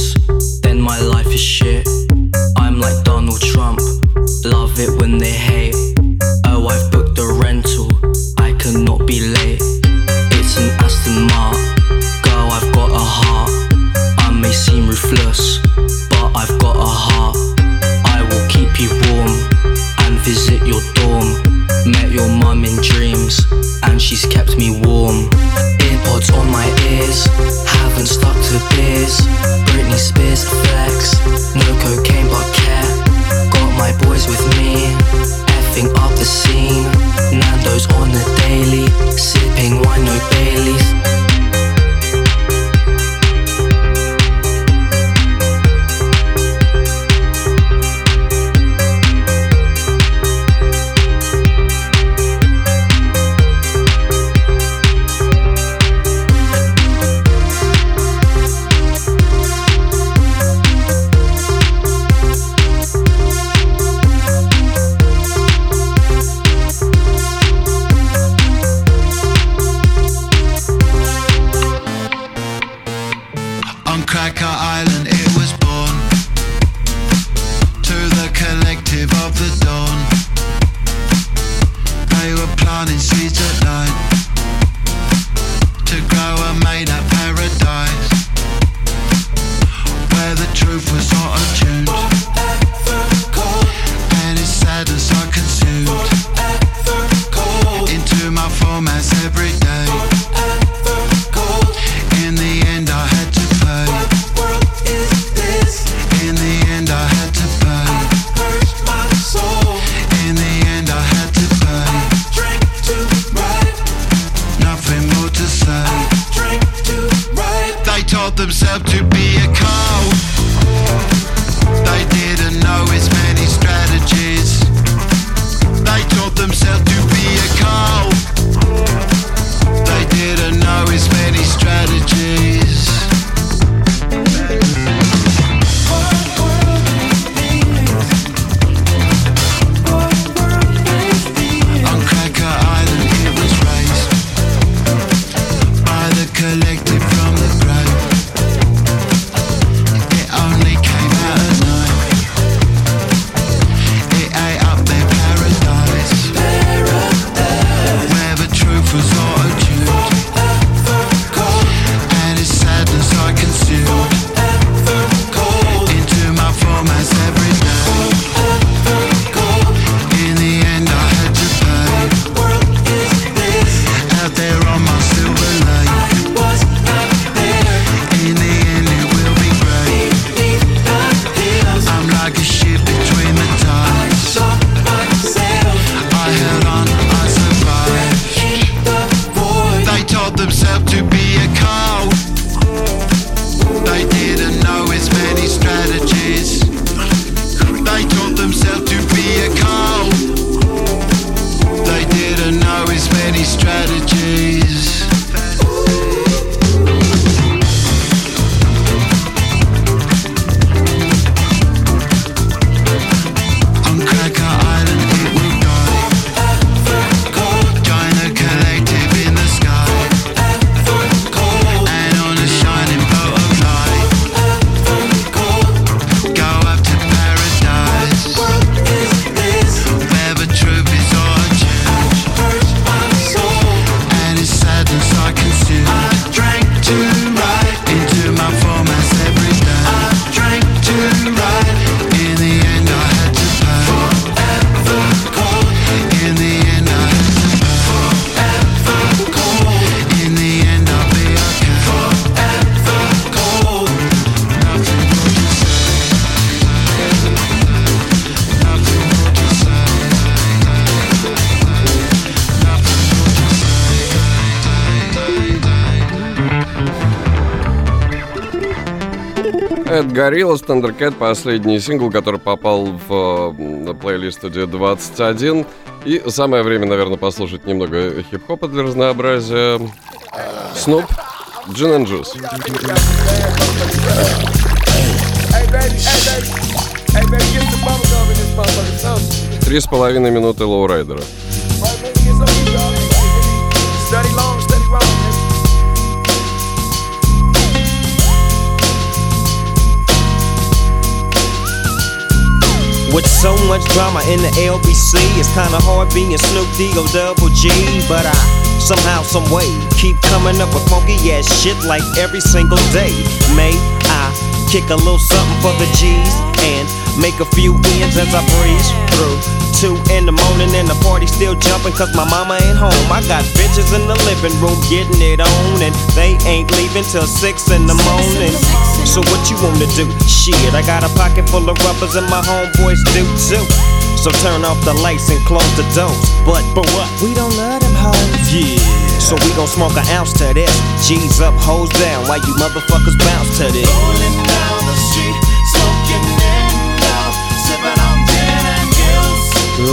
themselves to be Это Горилла Thundercat, последний сингл, который попал в э, плейлист студии 21. И самое время, наверное, послушать немного хип-хопа для разнообразия. Снуп, Gin and Juice. Три с половиной минуты лоурайдера. With so much drama in the LBC, it's kinda hard being Snoop D O double G. But I somehow, some way keep coming up with funky ass shit like every single day. May I kick a little something for the G's and make a few ends as I breeze through. Two in the morning and the party still jumping cause my mama ain't home. I got bitches in the living room getting it on and they ain't leaving till six in the morning. So what you wanna do? Shit, I got a pocket full of rubbers and my homeboys do too. So turn off the lights and close the doors. But but what? We don't love them hoes. Yeah. So we gon' smoke an ounce to this. G's up, hoes down, Why you motherfuckers bounce to this.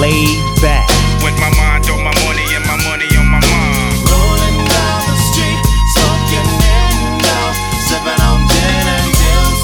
Laid back. With my mind on my money and my money on my mind. Rolling down the street, smoking in out, sipping on gin and gills.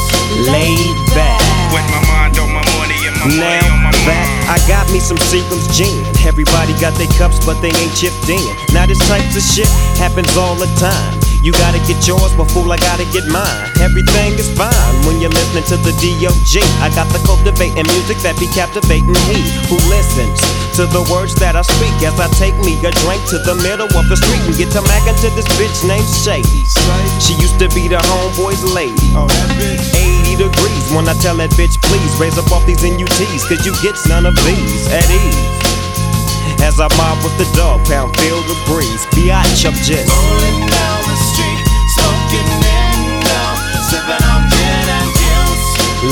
Laid back. With my mind on my money and my Now money on my back, I got me some Seagram's gin. Everybody got their cups, but they ain't chipped in. Now this type of shit happens all the time. You gotta get yours, but fool, I gotta get mine. Everything is fine when you're listening to the DOG. I got the cultivating music that be captivating he who listens to the words that I speak as I take me a drink to the middle of the street and get to mackin' to this bitch named Shady. She used to be the homeboy's lady. 80 degrees when I tell that bitch, please raise up off these NUTs, cause you get none of these at ease. As I mob with the dog pound, feel the breeze. Biatch, I'm just Rolling down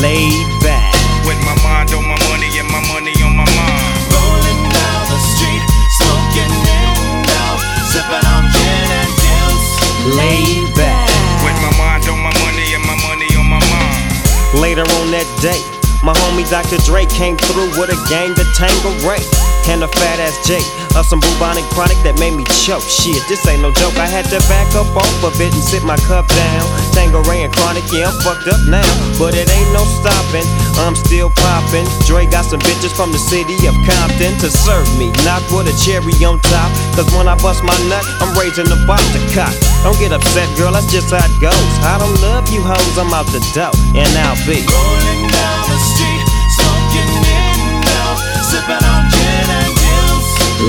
laid back. With my mind on my money and my money on my mind. Rolling down the street, smoking in out, sipping on gin and gills. laid back. With my mind on my money and my money on my mind. Later on that day, my homie Dr. Dre came through with a gang to Tanqueray. And a fat ass Jake of some bubonic chronic that made me choke. Shit, this ain't no joke. I had to back up off of it and sit my cup down. Tanqueray chronic, yeah, I'm fucked up now. But it ain't no stopping, I'm still popping. Dre got some bitches from the city of Compton to serve me, not with a cherry on top. Cause when I bust my nut, I'm raising the bar to cock. Don't get upset, girl, that's just how it goes. I don't love you hoes, I'm out the dough, and I'll be Rolling down the street, smoking in out, sipping on gin and gills.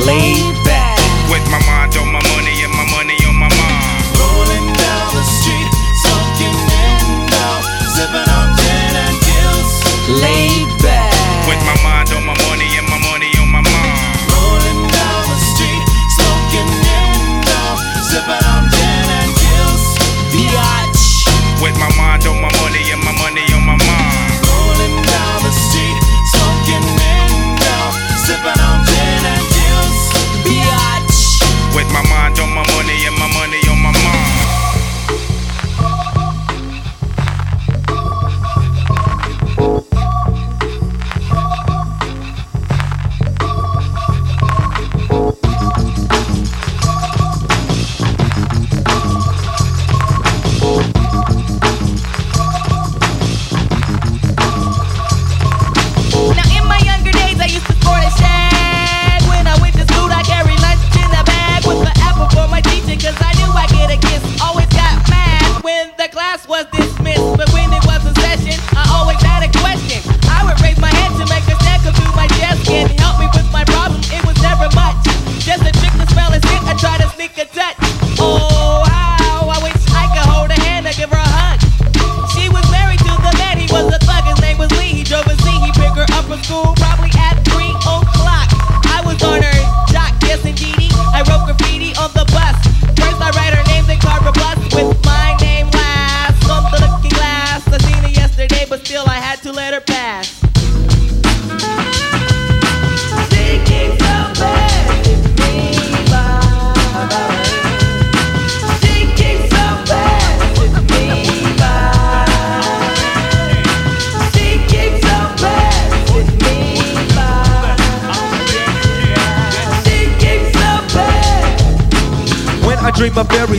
laid back. With my mind on my money sipping on gin and gills. laid back. With my mind on my money and my money on my mind. Rolling down the street, smoking in out, sipping on gin and gills. Biatch. With my mind on my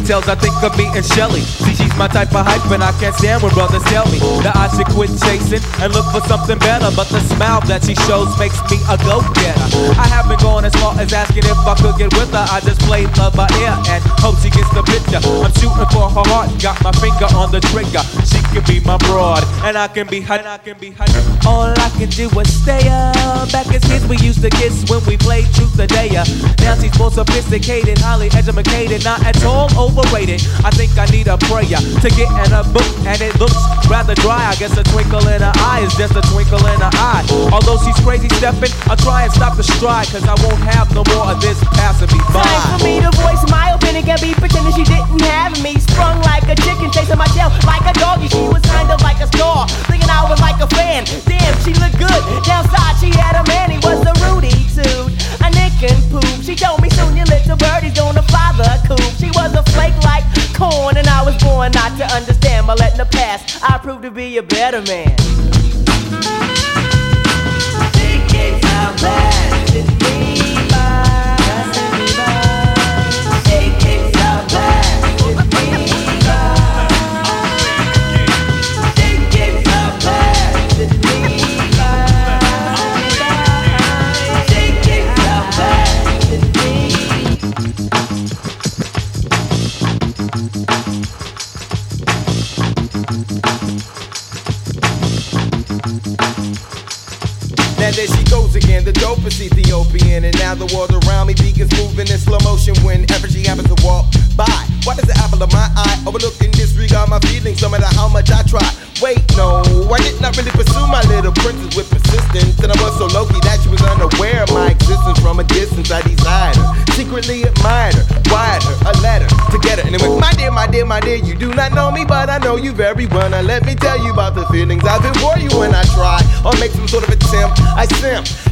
tales, I think of me and Shelly. My type of hype, and I can't stand when brothers tell me that I should quit chasing and look for something better. But the smile that she shows makes me a go-getter. I haven't gone as far as asking if I could get with her. I just play love by ear and hope she gets the picture. I'm shooting for her heart, got my finger on the trigger. She can be my broad, and I can be hot. I can be hot. All I can do is stay up. Back as kids, we used to kiss when we played truth or dare. Now she's more sophisticated, highly educated, not at all overrated. I think I need a prayer to get in a book, and it looks rather dry. I guess a twinkle in her eye is just a twinkle in her eye. Although she's crazy stepping, I'll try and stop the stride, cause I won't have no more of this passing me by. Time for me to voice my opinion, can be pretending she didn't have me. Sprung like a chicken, chasing my tail like a doggy. She was kind of like a star, thinking I was like a fan. Damn, she looked good. Downside, she had a man, he was a Rudy Toot, a nick and poop. She told me soon your little birdie's gonna fly the coop. She was a flake like corn, and I was born not to understand. But letting the past, I proved to be a better man. She kicks out it's me, Now there she goes again, the dopest Ethiopian. And now the world around me begins moving in slow motion whenever she happens to walk by. Why does the apple of my eye overlook and disregard my feelings no matter how much I try? Wait, no, I did not really pursue my little princess with persistence. And I was so low key that she was unaware of my existence from a distance. I desired her, secretly admired her, wired her a letter to get her. And it went, My dear, my dear, my dear, you do not know me, but I know you very well. Now let me tell you about the feelings I've been for you when I try or make some sort of attempt. I simp.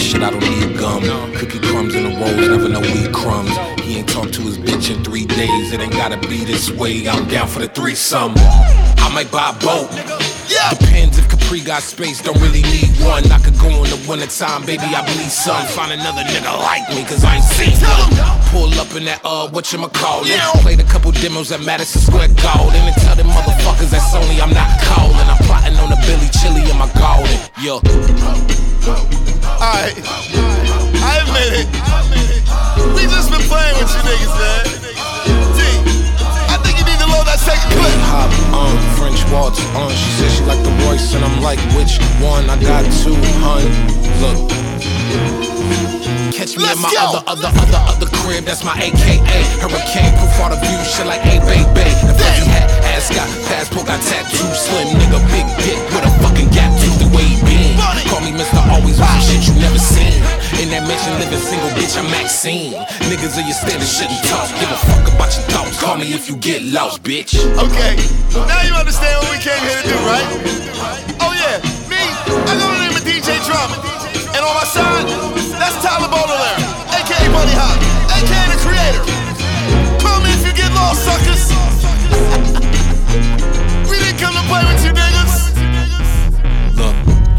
shit, I don't need gum. Cookie crumbs in the rolls, never know weed crumbs. He ain't talked to his bitch in three days, it ain't gotta be this way. I'm down for the threesome. I might buy a boat. Depends if Capri got space, don't really need one. I could go in the time, baby, I bleed some. Find another nigga like me, cause I ain't seen none. Pull up in that, uh, whatchamacallit. Played a couple demos at Madison Square Garden. And tell them motherfuckers that Sony I'm not calling. I'm plotting on the Billy Chili in my garden. Yo. Alright, I admit it. We just been playing with you niggas, man. G, I think you need to load that second clip. Hop, um, French waltz, um, she said she like the Royce, and I'm like, which one? I got two, hun. Look. Catch me in my other, other, other, other crib, that's my AKA. Hurricane, proof all the view, shit like A baby. The fuzzy hat, ass got, passport got tattoo, slim nigga, big dick with a fucking gap Call me Mr. Always with shit you never seen. In that mansion, living single, bitch, I'm Maxine. Niggas of your standard shouldn't talk. Give a fuck about your thoughts. Call me if you get lost, bitch. Okay, now you understand what we came here to do, right? Oh yeah, me, I go to name of DJ Drama. And on my side, that's Tyler Baudelaire, aka Bunny Hop, aka the creator. Call me if you get lost, suckers. (laughs) we didn't come to play with you niggas.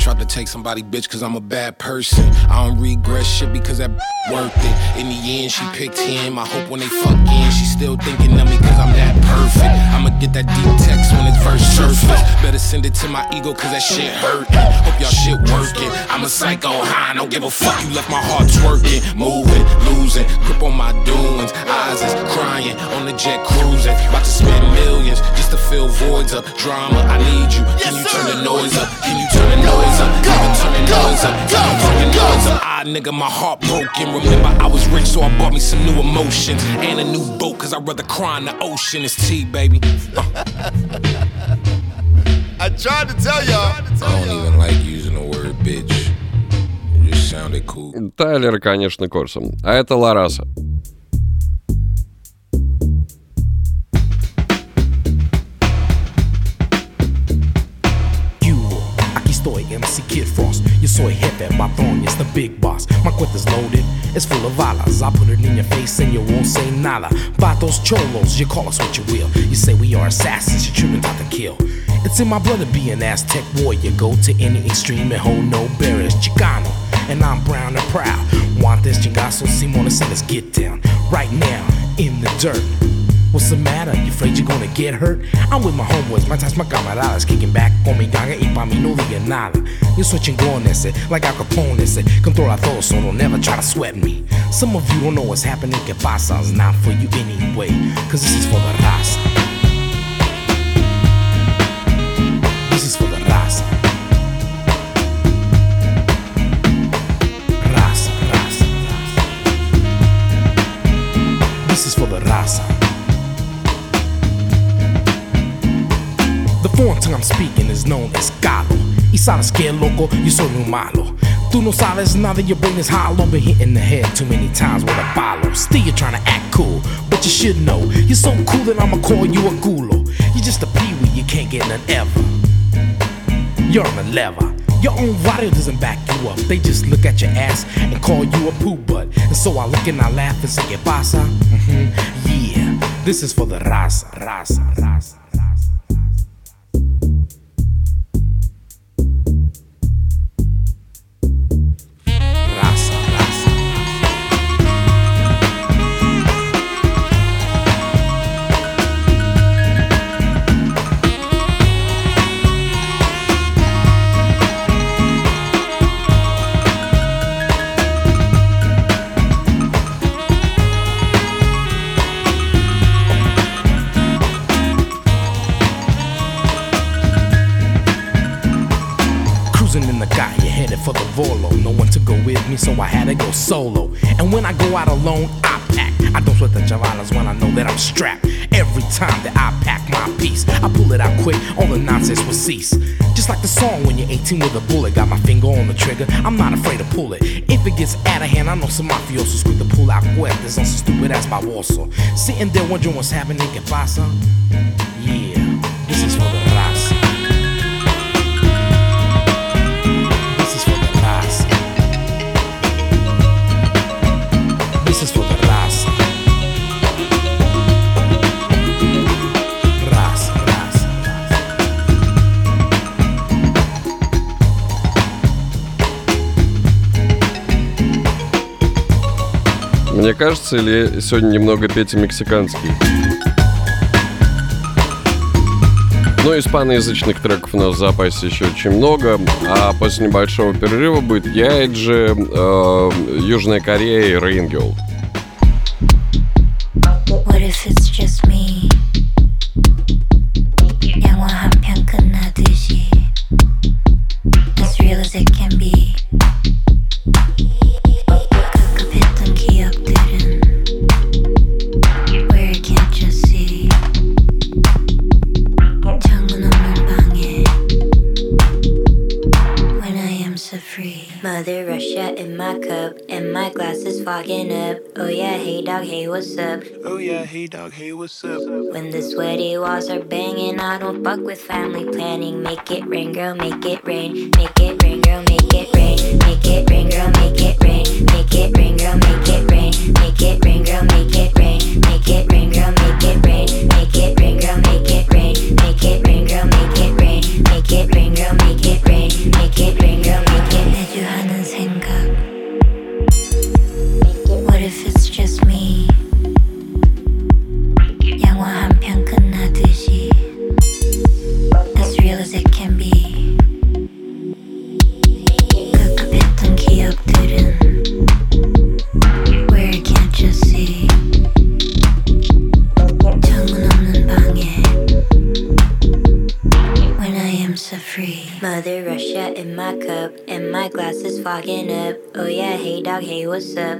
Tried to take somebody bitch cause I'm a bad person. I don't regret shit because that worth it. In the end, she picked him. I hope when they fuck in, she still thinking of me cause I'm that perfect. I'ma get that deep text when it's first surface. better send it to my ego, cause that shit hurt. Hope y'all shit working. I'm a psycho high, don't give a fuck. You left my heart twerking, moving, losing, grip on my doings. Eyes is crying on the jet cruising. About to spend millions just to fill voids up. Drama, I need you. Can you turn the noise up? Can you turn the noise up? Can you turn the noise up? Can you turn the noise up? Ah, nigga, my heart broken. Remember, I was rich, so I bought me some new emotions and a new boat, cause I'd rather cry in the ocean. It's tea, baby. I tried to tell y'all. I don't even like using the word bitch. It just sounded cool. Тайлер, конечно, Корсом. А это Лараса. Estoy, MC Kid Frost. Yo soy jefe, patrón, it's the big boss. My cuenta's loaded, it's full of balas. I put it in your face and you won't say nada. Vatos cholos, you call us what you will. You say we are assassins, you're children out to kill. It's in my blood to be an Aztec warrior. Go to any extreme and hold no barriers. Chicano, and I'm brown and proud. Want this chingazo, Simona, so let's get down. Right now, in the dirt. What's the matter? You afraid you're gonna get hurt? I'm with my homeboys, my ties, my camaradas Kicking back con mi ganga y pa' mí no diga nada Yo soy chingón ese, like Al Capone ese Controla todo, so don't never try to sweat me Some of you don't know what's happening, que pasa It's not for you anyway, cause this is for the raza I'm speaking is known as Galo. Y sabes que loco, yo soy muy malo. Tú no sabes nada, your brain is hollow. Been hitting the head too many times with a follow. Still you're trying to act cool, but you should know. You're so cool that I'ma call you a gulo. You're just a peewee, you can't get none ever. You're on the lever. Your own radio doesn't back you up. They just look at your ass and call you a poo butt. And so I look and I laugh and say, ¿Qué pasa? hmm Yeah, this is for the raza, raza. Raza, to go solo. And when I go out alone, I pack. I don't sweat the chavalas when I know that I'm strapped. Every time that I pack my piece, I pull it out quick, all the nonsense will cease. Just like the song when you're 18 with a bullet, got my finger on the trigger, I'm not afraid to pull it. If it gets out of hand, I know some mafiosos quick to pull out cuerdas on some stupid ass baboso. Sitting there wondering what's happening, que pasa? Мне кажется, или сегодня немного Петя мексиканский? Ну, испаноязычных треков у нас в запасе еще очень много, а после небольшого перерыва будет Яйджи, э, Южная Корея и Rain fogging up Oh yeah, hey dog, hey what's up Oh yeah, hey dog, hey, what's up? When the sweaty walls are banging, I don't fuck with family planning. Make it rain, girl, make it rain. Make it rain, girl, make it rain. Make it rain, girl, make it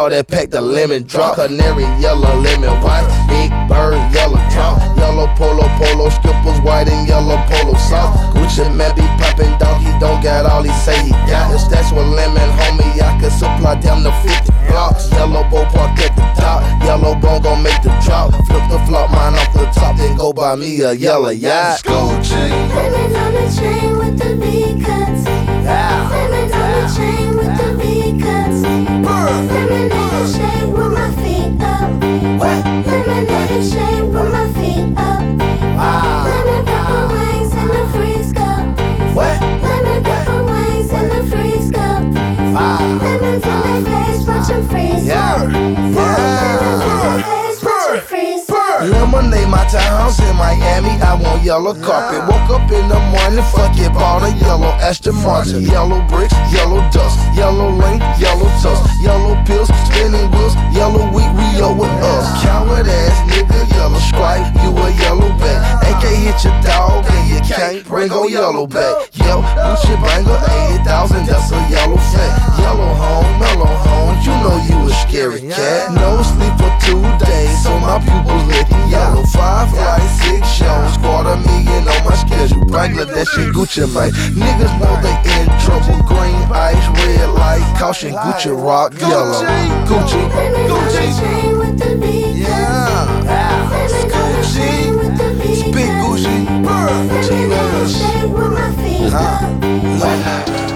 call that pack the lemon drop. Canary yellow lemon white, big bird yellow top, Yellow polo polo skippers white and yellow polo soft. Gucci Mane be popping donkey, don't got all he say he got. If that's what lemon homie, I could supply down the 50 blocks. Yellow bow park at the top, yellow bone gon' make the drop. Flip the flop, mine off the top, then go buy me a yellow yacht. Go chain, lemon on the chain with the big cuts. Yeah. yeah. on the chain. Thank you. was in Miami, I want yellow carpet. Woke up in the morning, fuck it, bought a yellow Aston Martin. Yellow bricks, yellow dust, yellow link, yellow toast, yellow pills, spinning wheels, yellow wheat, Rio with us. Coward ass nigga, yellow stripe, you a yellow bag they hit your dog and you can't bring on yellow back. Yo, Gucci banger, 80,000, that's a yellow fact. Yellow home, mellow home, you know you a scary cat. No sleep for two days, so my pupils lit yellow. Five like six shows, quarter million on my schedule. that shit Gucci mate. Niggas know they in trouble. Green ice, red light, caution, Gucci rock, yellow. Gucci, Gucci. Gucci. Gucci. Gucci. Gucci. Gucci. Gucci. Gucci. Gucci. Gucci. Gucci. Gucci. Gucci.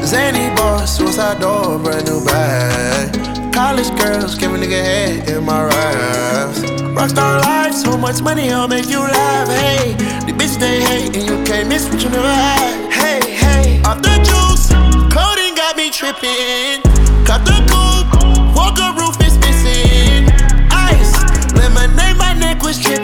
Zany boss, suicide door, brand new bag. College girls, give a nigga head in my raps. Rockstar life, so much money, I'll make you laugh. Hey, the bitch they hate, and you can't miss what you never had. Hey, hey, off the juice, codeine got me tripping. Cut the coupe, walker roof is missing. Ice, lemonade, my neck was tripping.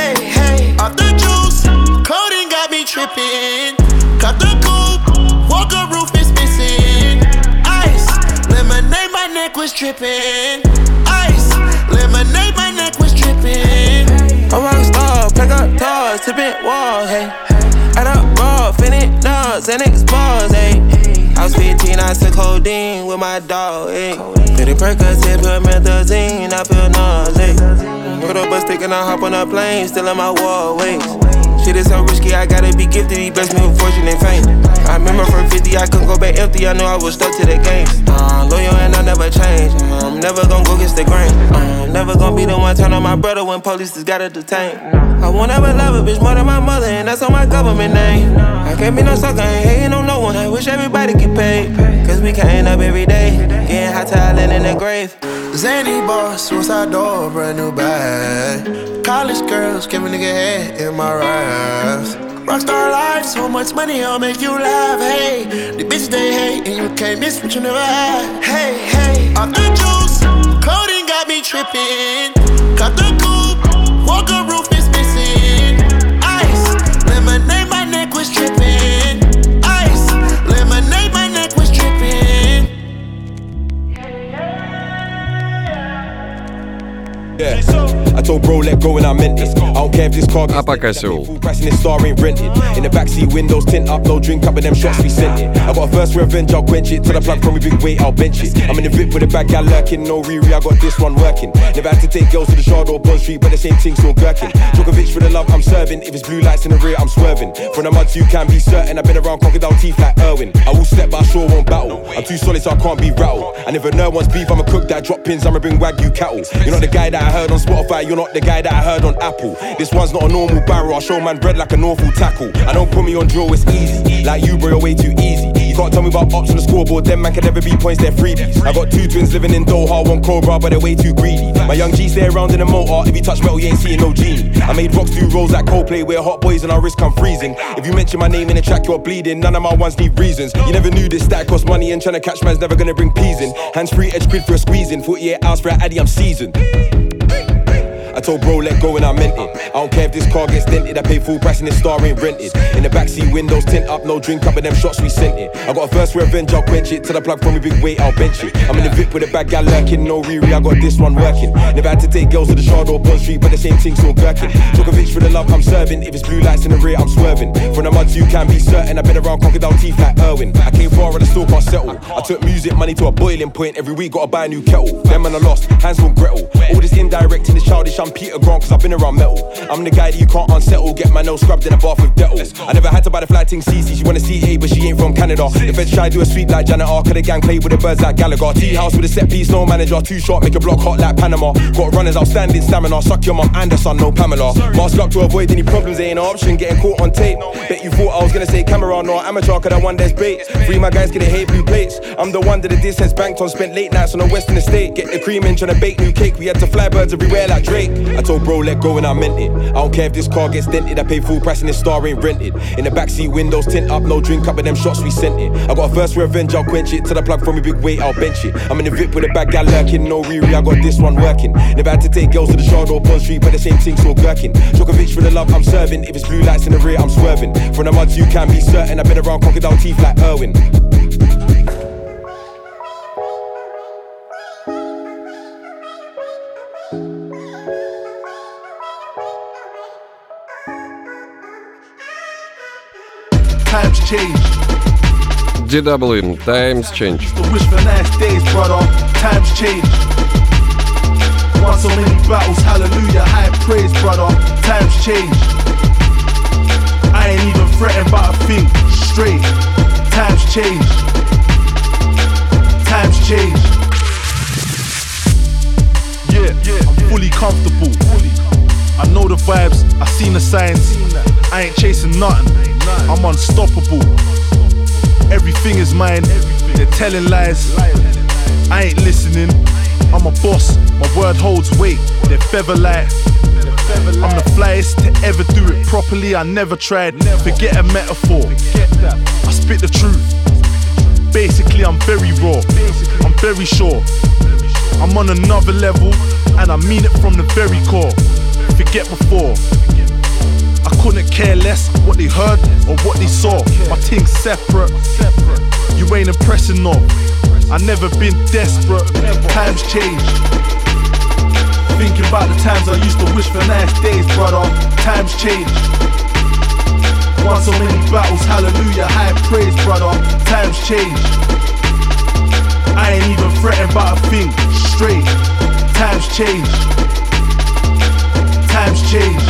codeine tripping. Cut the coupe, walker roof is missing. Ice, lemonade, my neck was tripping. Ice, lemonade, my neck was tripping. A rock star, pack up toys, tipping walls, hey. Add up raw, finish nuts, and expose, hey. I was 15, I took codeine with my dog, hey. Pretty Percocet, promethazine, I feel nauseous. Put up a stick and I hop on a plane, still in my wall, waist. Shit is so risky, I gotta be gifted. He blessed me with fortune and fame. I remember from 50, I couldn't go back empty. I knew I was stuck to the game. Uh, loyal and I never change. Uh, I'm never gonna go against the grain. Uh, I'm never gonna be the one turn on my brother when police just gotta detain. I won't ever love a bitch more than my mother, and that's on my government name. I can't be no sucker, ain't hating on no one. I wish everybody get paid. Cause we can't up every day. Getting hot talent in the grave. Zany boss, suicide door, brand new bag. College girls, give a nigga head in my raps. Rockstar life, so much money, I'll make you laugh. Hey, the bitch they hate, and you can't miss what you never had. Hey, hey, off the juice, codeine got me tripping. Cut the Yeah. I told bro, let go, and I meant it. I don't care if this car gets full price and this star ain't rented. In the backseat windows tint up, no drink up, but them shots we sent it. I got a first revenge, I'll quench it. Till the plug from me big weight, I'll bench it. I'm in the VIP with a bad guy lurking, no re I got this one working. Never had to take girls to the shard or Bond Street, but the same things no gherkin. Djokovic for the love I'm serving. If it's blue lights in the rear, I'm swerving. From the muds, you can be certain. I've been around crocodile teeth like Irwin. I will step, but I sure won't battle. I'm too solid, so I can't be rattled. And if a nerd wants beef, I'm a cook that drop pins. I'ma bring wagyu cattle. You're not the guy that I heard on Spotify you're not the guy that I heard on Apple. This one's not a normal barrel, I'll show man bread like an awful tackle. I don't put me on drill, it's easy. Like you, bro, you're way too easy. You can't tell me about ops on the scoreboard, them man can never be points, they're freebies. I got two twins living in Doha, one Cobra, but they're way too greedy. My young G stay around in the motor, if you touch metal, you ain't seeing no genie. I made rocks do rolls like Coldplay, where hot boys and our wrist come freezing. If you mention my name in a track, you're bleeding. None of my ones need reasons. You never knew this that cost money, and trying to catch man's never gonna bring peas in. Hands free, edge grid for a squeezing. 48 hours for a addy, I'm seasoned. Told bro, let go and I meant it. I don't care if this car gets dented, I pay full price and this star ain't rented. In the backseat windows tint up, no drink up, and them shots we sent it. I got a first revenge, I'll quench it. Till the plug from me big weight, I'll bench it. I'm in the VIP with a bad guy lurking, no Riri, I got this one working. Never had to take girls to the Shard or Bond Street, but the same thing still gherkin. Djokovic for the love I'm serving. If it's blue lights in the rear, I'm swerving. From the muds, you can be certain. I've been around crocodile teeth like Irwin. I came far and I still can't settle. I took music money to a boiling point. Every week, gotta buy a new kettle. Them and I lost, hands full Gretel. All this indirect and this childish, I'm I'm Peter Grant cause I've been around metal. I'm the guy that you can't unsettle. Get my nose scrubbed in a bath with Dettol. I never had to buy the flight thing CC. She wanna see A, but she ain't from Canada. The feds try to do a sweep like Janet R. Cause the gang play with the birds like Gallagher. Tea house with a set piece, no manager. Too short, make a block hot like Panama. Got runners outstanding stamina. Suck your mum and the son, no Pamela. Mask up to avoid any problems, ain't no option. Getting caught on tape. Bet you thought I was gonna say camera, no amateur, cause I won there's bait. Three my guys getting hate blue plates. I'm the one that the distance banked on. Spent late nights on the western estate. Get the cream in, trying to bake new cake. We had to fly birds everywhere like Drake. I told bro, let go and I meant it. I don't care if this car gets dented. I pay full price and this star ain't rented. In the backseat windows tint up, no drink up, but them shots we sent it. I got a first revenge, I'll quench it. To the plug from a big weight, I'll bench it. I'm in the VIP with a bad gal lurking, no Riri, I got this one working. Never had to take girls to the shard or Bond Street, but the same thing, so gherkin. Djokovic for the love I'm serving. If it's blue lights in the rear, I'm swerving. From the muds, you can be certain. I've been around crocodile teeth like Irwin. Change. DW, Times Change. The wish for nice days, brother. Times change. Won so many battles, hallelujah, high praise, brother. Times change. I ain't even fretting about a thing. Straight. Times change. Times change. Yeah, yeah, I'm fully comfortable. I know the vibes, I seen the signs. I ain't chasing nothing. I'm unstoppable. Everything is mine. They're telling lies. I ain't listening. I'm a boss. My word holds weight. They're feather light. I'm the flyest to ever do it properly. I never tried. Forget a metaphor. I spit the truth. Basically, I'm very raw. I'm very sure. I'm on another level, and I mean it from the very core. Forget before. I couldn't care less what they heard or what they saw. My thing's separate. You ain't impressing no. I never been desperate. Times change. Thinking about the times I used to wish for nice days, brother. Times change. Won so many battles, hallelujah, high praise, brother. Times change. I ain't even fretting about a thing. Straight. Times change. Times change.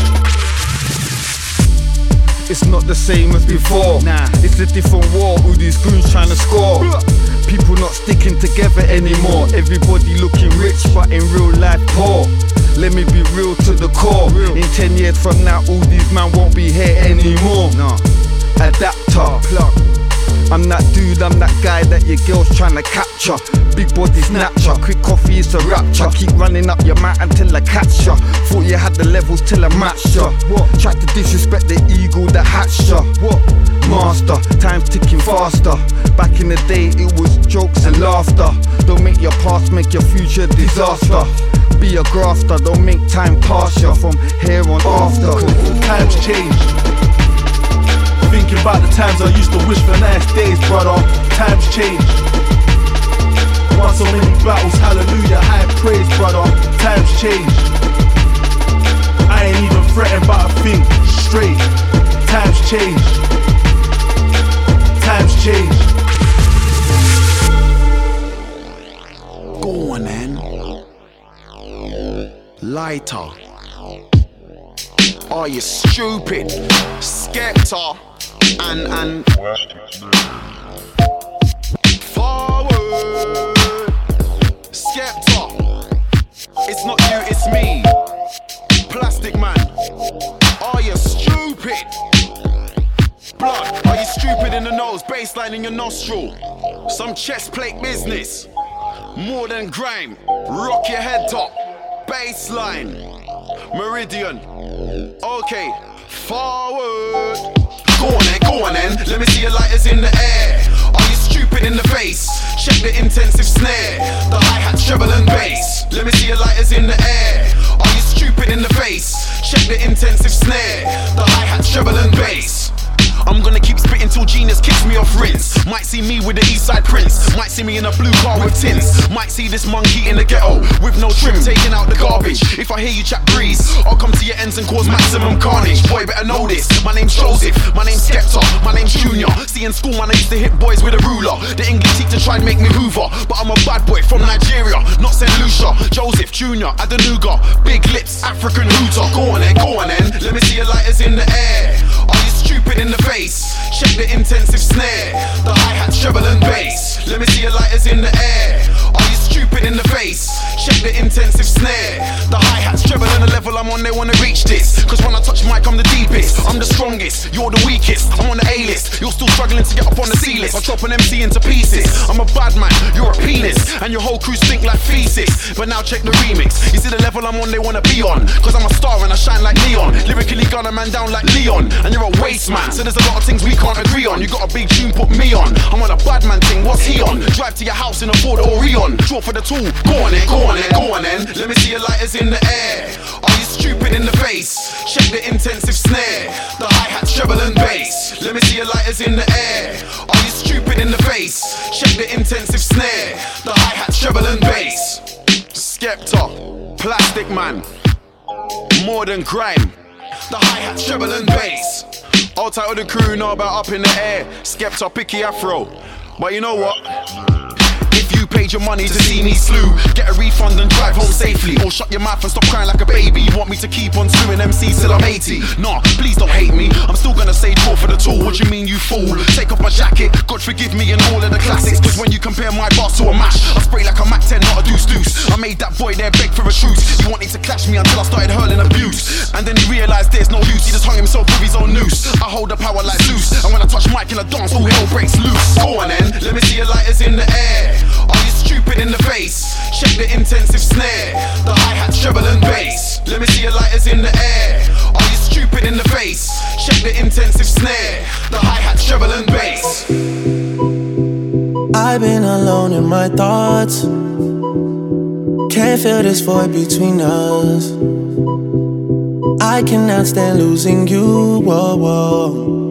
It's not the same as before. Nah. It's a different war. All these goons trying to score. People not sticking together anymore. Everybody looking rich, but in real life poor. Let me be real to the core. In 10 years from now, all these men won't be here anymore. No. Adapter. Plug. I'm that dude, I'm that guy that your girl's trying to capture. Big body snatcher, quick coffee is a rapture. Keep running up your mat until I catch ya. Thought you had the levels till I matched ya. What? Tried to disrespect the eagle that hatched ya. What? Master, time's ticking faster. Back in the day, it was jokes and laughter. Don't make your past make your future disaster. Be a grafter, don't make time pass ya from here on after. Times change. Thinking about the times I used to wish for nice days, brother. Times change. Won so many battles, hallelujah, high praise, brother. Times change. I ain't even fretting about a thing. Straight. Times change. Times change. Go on then. Lighter. Are you stupid? Skepta and and forward. Skepta. It's not you, it's me. Plastic man. Are you stupid? Blood. Are you stupid in the nose? Baseline in your nostril. Some chest plate business. More than grime. Rock your head top. Baseline. Meridian. Okay. Forward. Go on then, go on then. Let me see your lighters in the air. Are you stupid in the face? Check the intensive snare. The hi hat, treble, and bass. Let me see your lighters in the air. Are you stupid in the face? Check the intensive snare. The hi hat, treble, and bass. I'm gonna keep spitting till genius kicks me off rinse. Might see me with the East Side Prince. Might see me in a blue car with tints. Might see this monkey in the ghetto with no trim, taking out the garbage. If I hear you chat breeze, I'll come to your ends and cause maximum carnage. Boy, better know this. My name's Joseph, my name's Skepta, my name's Junior. See in school, man, I used to hit boys with a ruler. The English teacher tried to make me Hoover, but I'm a bad boy from Nigeria, not St. Lucia. Joseph Junior, Adenuga, big lips, African hooter. Go on then, go on then. Let me see your lighters in the air. Stupid in the face? Check the intensive snare, the hi hat, treble and bass. Let me see your lighters in the air. Are you stupid in the face? Check the intensive snare, the hi hats, treble and the level I'm on. They wanna reach this, cause when I touch mic, I'm the deepest. I'm the strongest, you're the weakest. I'm on the A list, you're still struggling to get up on the C list. I drop an MC into pieces. I'm a bad man, you're a penis, and your whole crew stink like feces. But now check the remix. You see the level I'm on, they wanna be on. Cause I'm a star and I shine like neon. Lyrically gun a man down like Leon. And you're a waste man, so there's a lot of things we can't agree on. You got a big tune, put me on. I'm on a bad man thing, what's he on? Drive to your house in a Ford Orion. Draw for the tool, go on then, go on then, go on then. Let me see your lighters in the air. Are you stupid in the face? Check the intensive snare, the hi hat, treble and bass. Let me see your lighters in the air. Are you stupid in the face? Check the intensive snare, the hi hat, treble and bass. Skepta, Plastic Man, more than grime. The hi hat, treble and bass. All tight of the crew know about up in the air. Skepta, picky afro. But you know what? You paid your money to see me slew, get a refund and drive home safely. Or shut your mouth and stop crying like a baby. You want me to keep on suing MCs till I'm 80? Nah, please don't hate me. I'm still gonna say draw for the tool. What you mean, you fool? Take off my jacket, God forgive me and all of the classics. Cause when you compare my bars to a mash, I spray like a Mac 10, not a deuce deuce. I made that boy there beg for a truce. He wanted to clash me until I started hurling abuse. And then he realized there's no use. He just hung himself with his own noose. I hold the power like Zeus. And when I touch mic in a dance, all hell breaks loose. Go on then, let me see your lighters in the air. You stupid in the face? Check the intensive snare, the hi hat, treble and bass. Let me see your lighters in the air. Are you stupid in the face? Check the intensive snare, the hi hat, treble and bass. I've been alone in my thoughts. Can't feel this void between us. I cannot stand losing you. Whoa, whoa.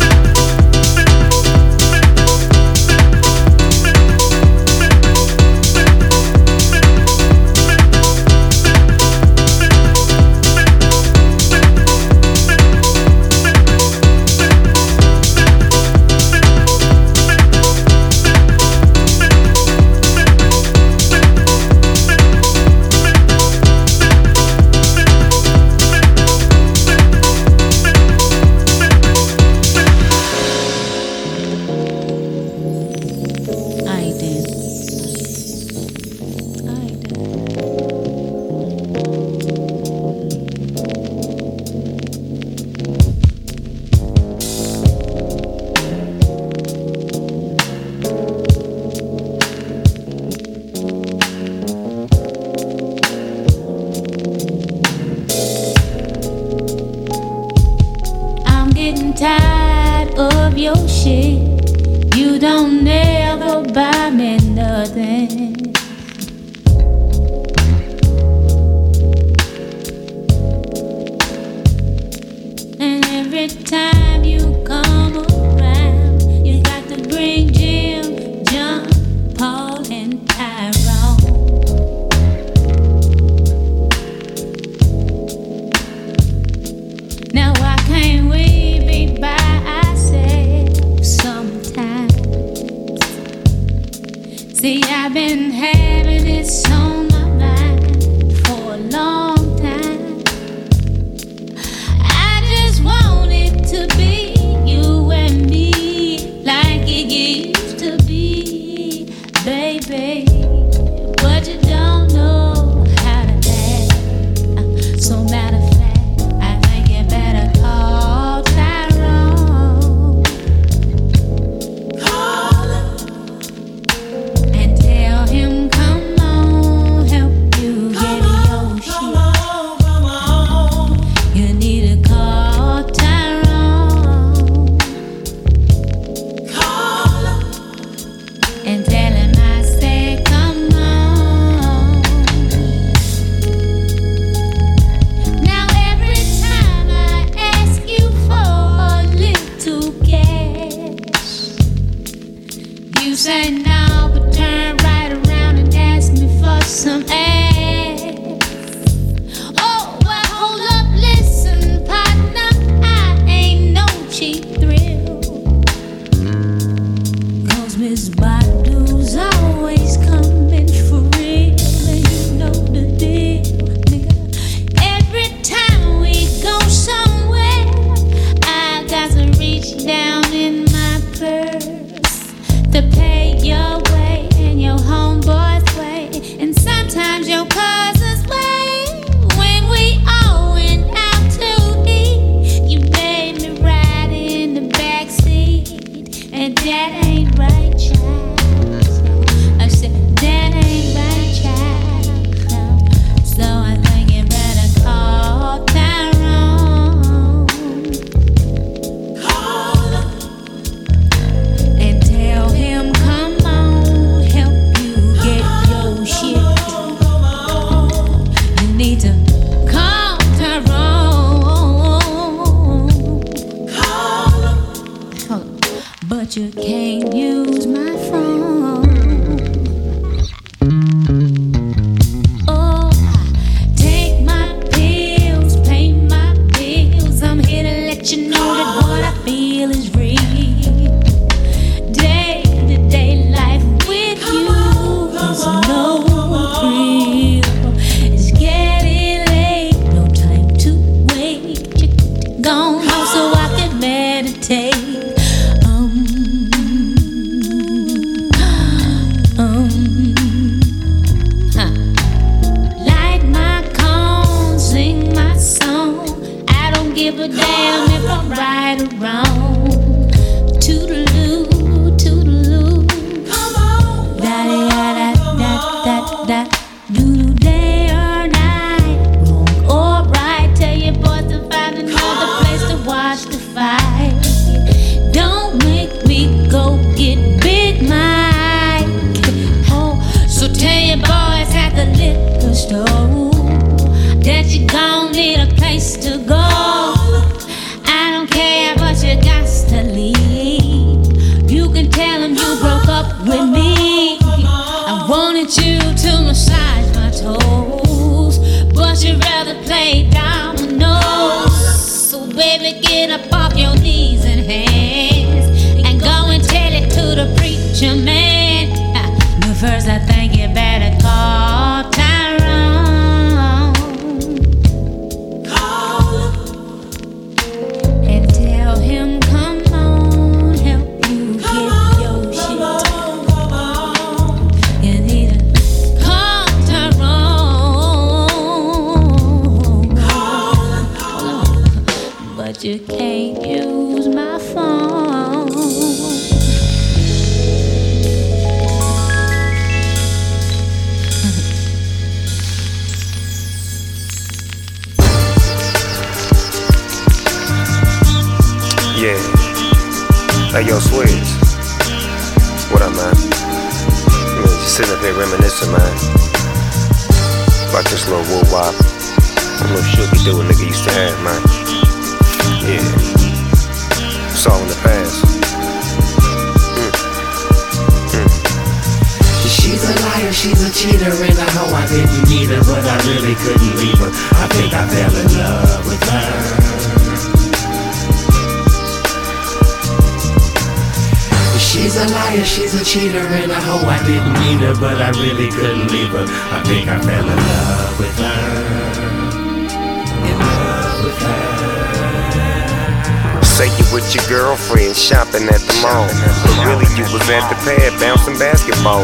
See, I've been having it on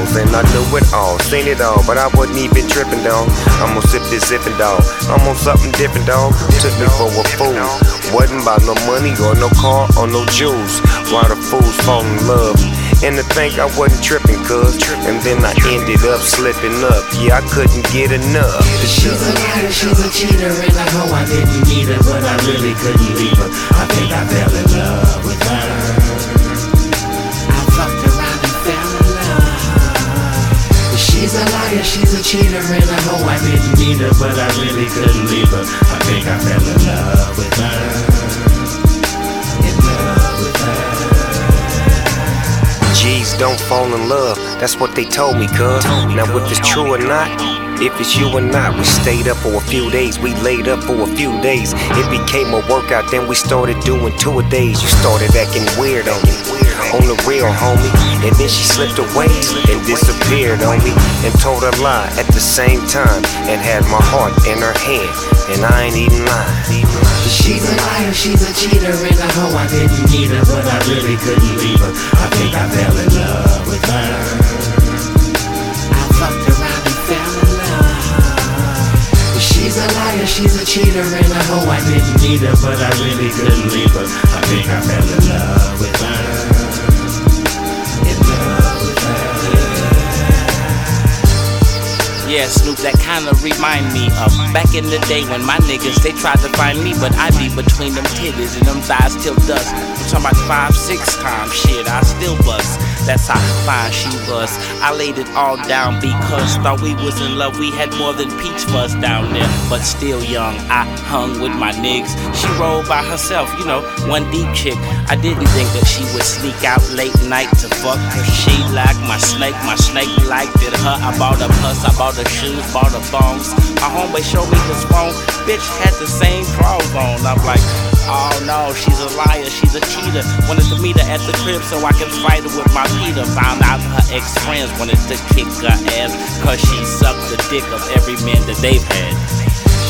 basketballs. And I knew it all, seen it all, but I wasn't even tripping, dog. I'm gonna sip this zipping, dog. I'm on something different, dog. Took me for a fool. Wasn't about no money or no car or no jewels. Why the fools fall in love? And to think I wasn't tripping, cuz. And then I ended up slipping up. Yeah, I couldn't get enough. She's a liar, she's a cheater and a hoe. I didn't need her, but I really couldn't leave her. I think I fell in love with her. She's a she's a cheater and a hoe. I didn't need her, but I really couldn't leave her. I think I fell in love with her. In love with her. G's don't fall in love. That's what they told me, cuz. Now, if it's true or not, if it's you or not, we stayed up for a few days. We laid up for a few days. It became a workout, then we started doing two a days. You started acting weird on me. On the real, homie. And then she slipped away and disappeared on me. And told a lie at the same time. And had my heart in her hand. And I ain't even lying. She's a liar, she's a cheater and I hoe. I didn't need her, but I really couldn't leave her. I think I fell in love with her. Liar, she's a cheater and a hoe. I didn't need her, but I really couldn't leave her. I think I fell in love with her. In Yeah, Snoop, that kinda remind me of back in the day when my niggas they tried to find me, but I be between them titties and them thighs till dust. I'm talking about five, six times, shit, I still bust. That's how fine she was. I laid it all down because thought we was in love. We had more than peach fuzz down there, but still young. I hung with my niggas. She rolled by herself, you know, one deep chick. I didn't think that she would sneak out late night to fuck her. She liked my snake, my snake liked it. Her, I bought a puss, I bought her shoes, bought her thongs. My homeboy showed me his phone. Bitch had the same drawers on. I'm like, oh no, she's a liar, she's a cheater. Wanted to meet her at the crib so I can fight her with my Peter. Found out her ex friends wanted to kick her ass, cause she sucked the dick of every man that they've had.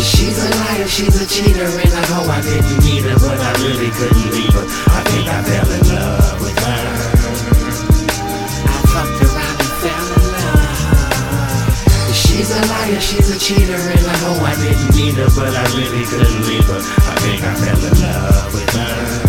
She's a liar, she's a cheater and I hoe. I didn't need her, but I really couldn't leave her. I think I fell in love She's a liar, she's a cheater and I know I didn't need her, but I really couldn't leave her. I think I fell in love with her.